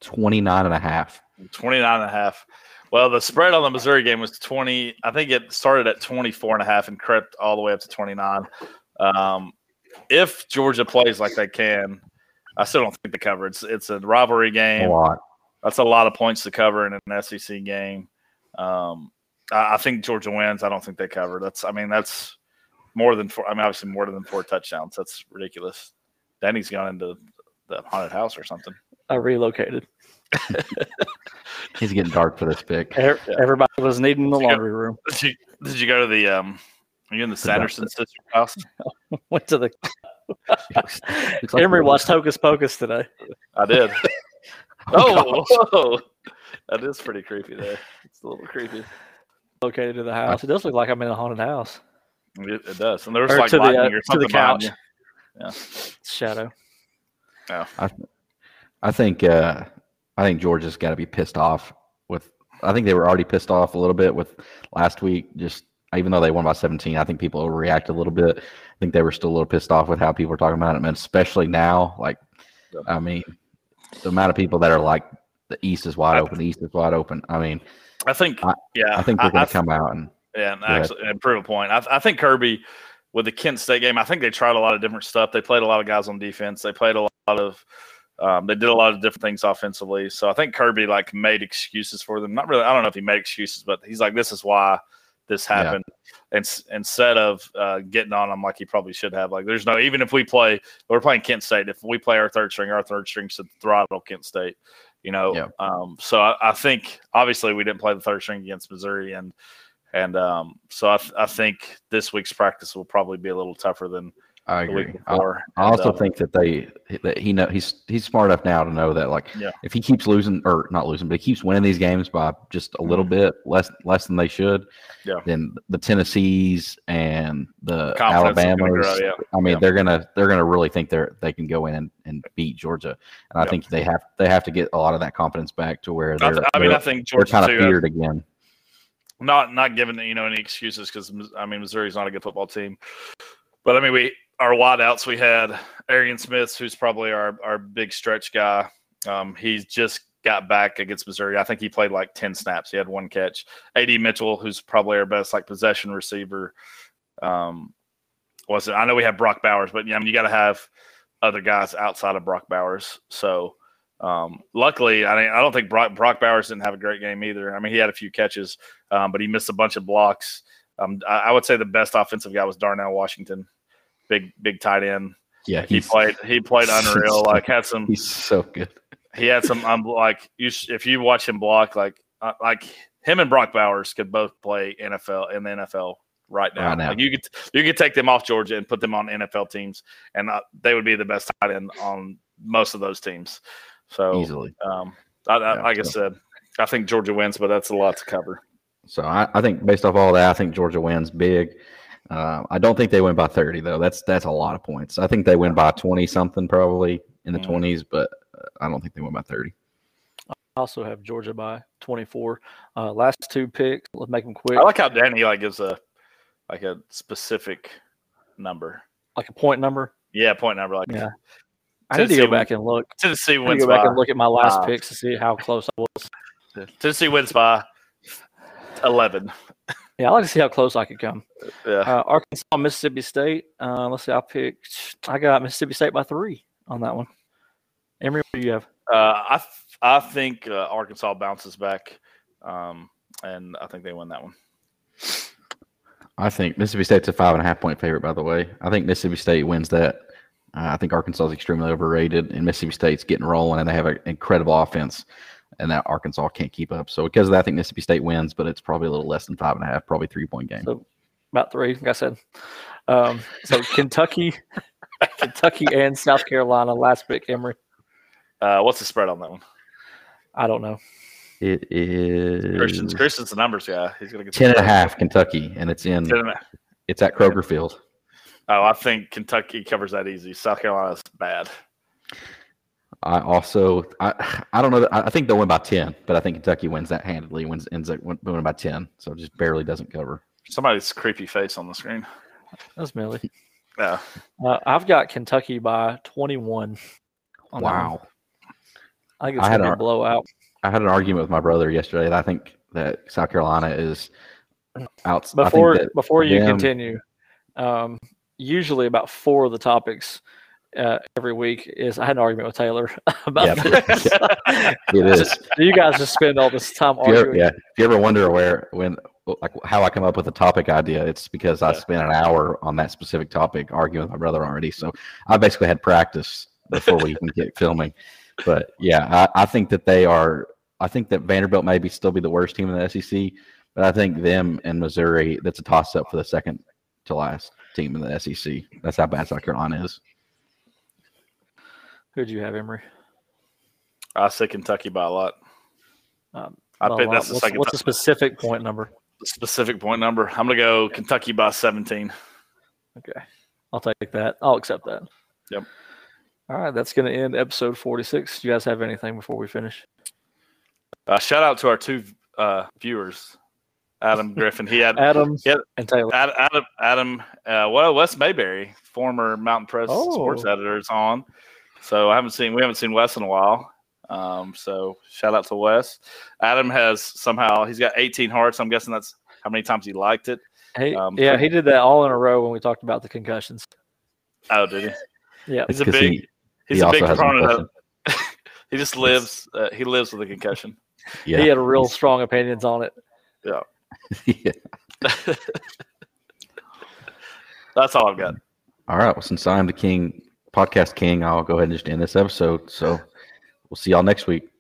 29 and a half. 29 and a half. Well, the spread on the Missouri game was 20. I think it started at 24 and a half and crept all the way up to 29. Um, if Georgia plays like they can, I still don't think they cover. It's it's a rivalry game. A game. lot. That's a lot of points to cover in an SEC game. Um, I, I think Georgia wins. I don't think they cover. That's I mean that's more than four. I mean obviously more than four touchdowns. That's ridiculous. Danny's gone into the haunted house or something. I relocated. He's getting dark for this pick. Everybody was needing the Let's go. laundry room. Did you did you go to the um? Are you in the Sanderson sister house? Went to the. Looks like Emery we're- watched Hocus Pocus today. I did. Oh, oh, whoa. that is pretty creepy. There, it's a little creepy. Located to the house. It does look like I'm in a haunted house. It, it does, and there's Or like to the, uh, or to the something behind couch. you. Shadow. I I think uh, I think Georgia's got to be pissed off with. I think they were already pissed off a little bit with last week. Just even though they won by 17, I think people overreacted a little bit. I think they were still a little pissed off with how people were talking about it, and especially now. Like, Yeah. I mean, the amount of people that are like, the East is wide open. The East is wide open. I mean, I think, I- yeah, I think they're going to come out and Yeah, and actually, and prove a point. I, I think Kirby with the Kent State game, I think they tried a lot of different stuff. They played a lot of guys on defense. They played a lot of, um, they did a lot of different things offensively. So I think Kirby like made excuses for them. Not really. I don't know if he made excuses, but he's like, this is why this Yeah. happened. And instead of uh, getting on them like he probably should have, like, there's no even if we play, we're playing Kent State. If we play our third string, our third string should throttle Kent State. You know, Yeah. um, so I, I think obviously we didn't play the third string against Missouri, and and um, so I, th- I think this week's practice will probably be a little tougher than I agree. I. I And, also uh, think that they that he know he's he's smart enough now to know that like Yeah. if he keeps losing or not losing, but he keeps winning these games by just a little bit less less than they should. Mm-hmm. Yeah. Then the Tennessees and the confidence Alabamas. grow, yeah. I mean, Yeah. they're gonna they're gonna really think they're they can go in and, and beat Georgia, and I think they have they have to get a lot of that confidence back to where I, they're th- I mean, they're, I think Georgia kind of has- feared again. not not giving you know any excuses because I mean Missouri's not a good football team, but I mean we our wideouts we had Arian Smith who's probably our our big stretch guy. Um, he's just got back against Missouri. I think he played like ten snaps. He had one catch. Ad Mitchell who's probably our best like possession receiver. Um, was it? I know we have Brock Bowers, but yeah, I mean you got to have other guys outside of Brock Bowers. So. Um, luckily, I mean, I don't think Brock, Brock Bowers didn't have a great game either. I mean, he had a few catches, um, but he missed a bunch of blocks. Um, I, I would say the best offensive guy was Darnell Washington, big big tight end. Yeah, He played he played unreal. Like had some he's so good. he had some I'm um, like you sh- if you watch him block like uh, like him and Brock Bowers could both play NFL in the NFL right now. Right now. Like you could you could take them off Georgia and put them on NFL teams, and uh, they would be the best tight end on most of those teams. So easily. um, I, I, Yeah, like I said, I think Georgia wins, but that's a lot to cover. So I, I think based off all that, I think Georgia wins big. Uh, I don't think they win by 30 though. That's that's a lot of points. I think they win by 20 something probably in the Mhm. 20s, but uh, I don't think they win by 30. I also have Georgia by 24. Uh, last two picks. Let's make them quick. I like how Danny like gives a like a specific number. like a point number. Yeah, point number. Like Yeah. I need to go back and look. Tennessee I need to wins go back by and look at my last five. picks to see how close I was. Tennessee wins by eleven. Yeah, I like to see how close I could come. Yeah, Uh, Arkansas, Mississippi State. Uh, let's see. I picked. I got Mississippi State by three on that one. Emery, what do you have? uh, I th- I think uh, Arkansas bounces back, um, and I think they win that one. I think Mississippi State's a five and a half point favorite, by the way. I think Mississippi State wins that. Uh, I think Arkansas is extremely overrated, and Mississippi State's getting rolling, and they have an incredible offense, and that Arkansas can't keep up. So because of that, I think Mississippi State wins, but it's probably a little less than five and a half, probably three point game. So about three, like I said. Um, so Kentucky, Kentucky and South Carolina. Last pick, Emery. Uh, what's the spread on that one? I don't know. It is Christian's Christian's the numbers guy. He's gonna get the ten and a half Kentucky, and it's in 10 and a- it's at Kroger Field. Oh, I think Kentucky covers that easy. South Carolina's bad. I also I I don't know that I I think they'll win by ten, but I think Kentucky wins that handedly. Wins ends up winning by ten, so it just barely doesn't cover. Somebody's creepy face on the screen. That's Millie. Yeah, Uh, I've got Kentucky by 21. on. Wow. I think it's I had going to be a- a blowout. I had an argument with my brother yesterday that I think that South Carolina is out. I think Before before you them- continue, um, usually about four of the topics uh, every week is I had an argument with Taylor about Yeah. this. it is. you guys just spend all this time If ever, arguing. yeah, if you ever wonder where when like how I come up with a topic idea, it's because I Yeah. spent an hour on that specific topic arguing with my brother already. So I basically had practice before we even get filming. But yeah, I, I think that they are. I think that Vanderbilt may be still be the worst team in the SEC, but I think them and Missouri that's a toss up for the second to last team in the SEC. That's how bad South Carolina is. Who'd you have, Emery? I say Kentucky by a lot. Um, I think that's the what's, second what's the specific point number? specific point number. I'm gonna go Kentucky by 17. Okay. I'll take that. I'll accept that. Yep. All right. That's going to end episode 46. Do you guys have anything before we finish? Uh, shout out to our two uh, viewers, Adam Griffin. He had Adam Yeah. and Taylor. Ad- Adam, Adam, uh, well, Wes Mayberry, former Mountain Press sports Oh. editor, is on. So I haven't seen we haven't seen Wes in a while. Um, so shout out to Wes. Adam has somehow he's got 18 hearts. I'm guessing that's how many times he liked it. He, um, yeah, so- he did that all in a row when we talked about the concussions. Oh, did he? Yeah. He's a big. he- he's he a big proponent of. he just lives. Uh, he lives with a concussion. Yeah, He had real strong opinions on it. Yeah. yeah. That's all I've got. All right. Well, since I'm the king, podcast king, I'll go ahead and just end this episode. So we'll see y'all next week.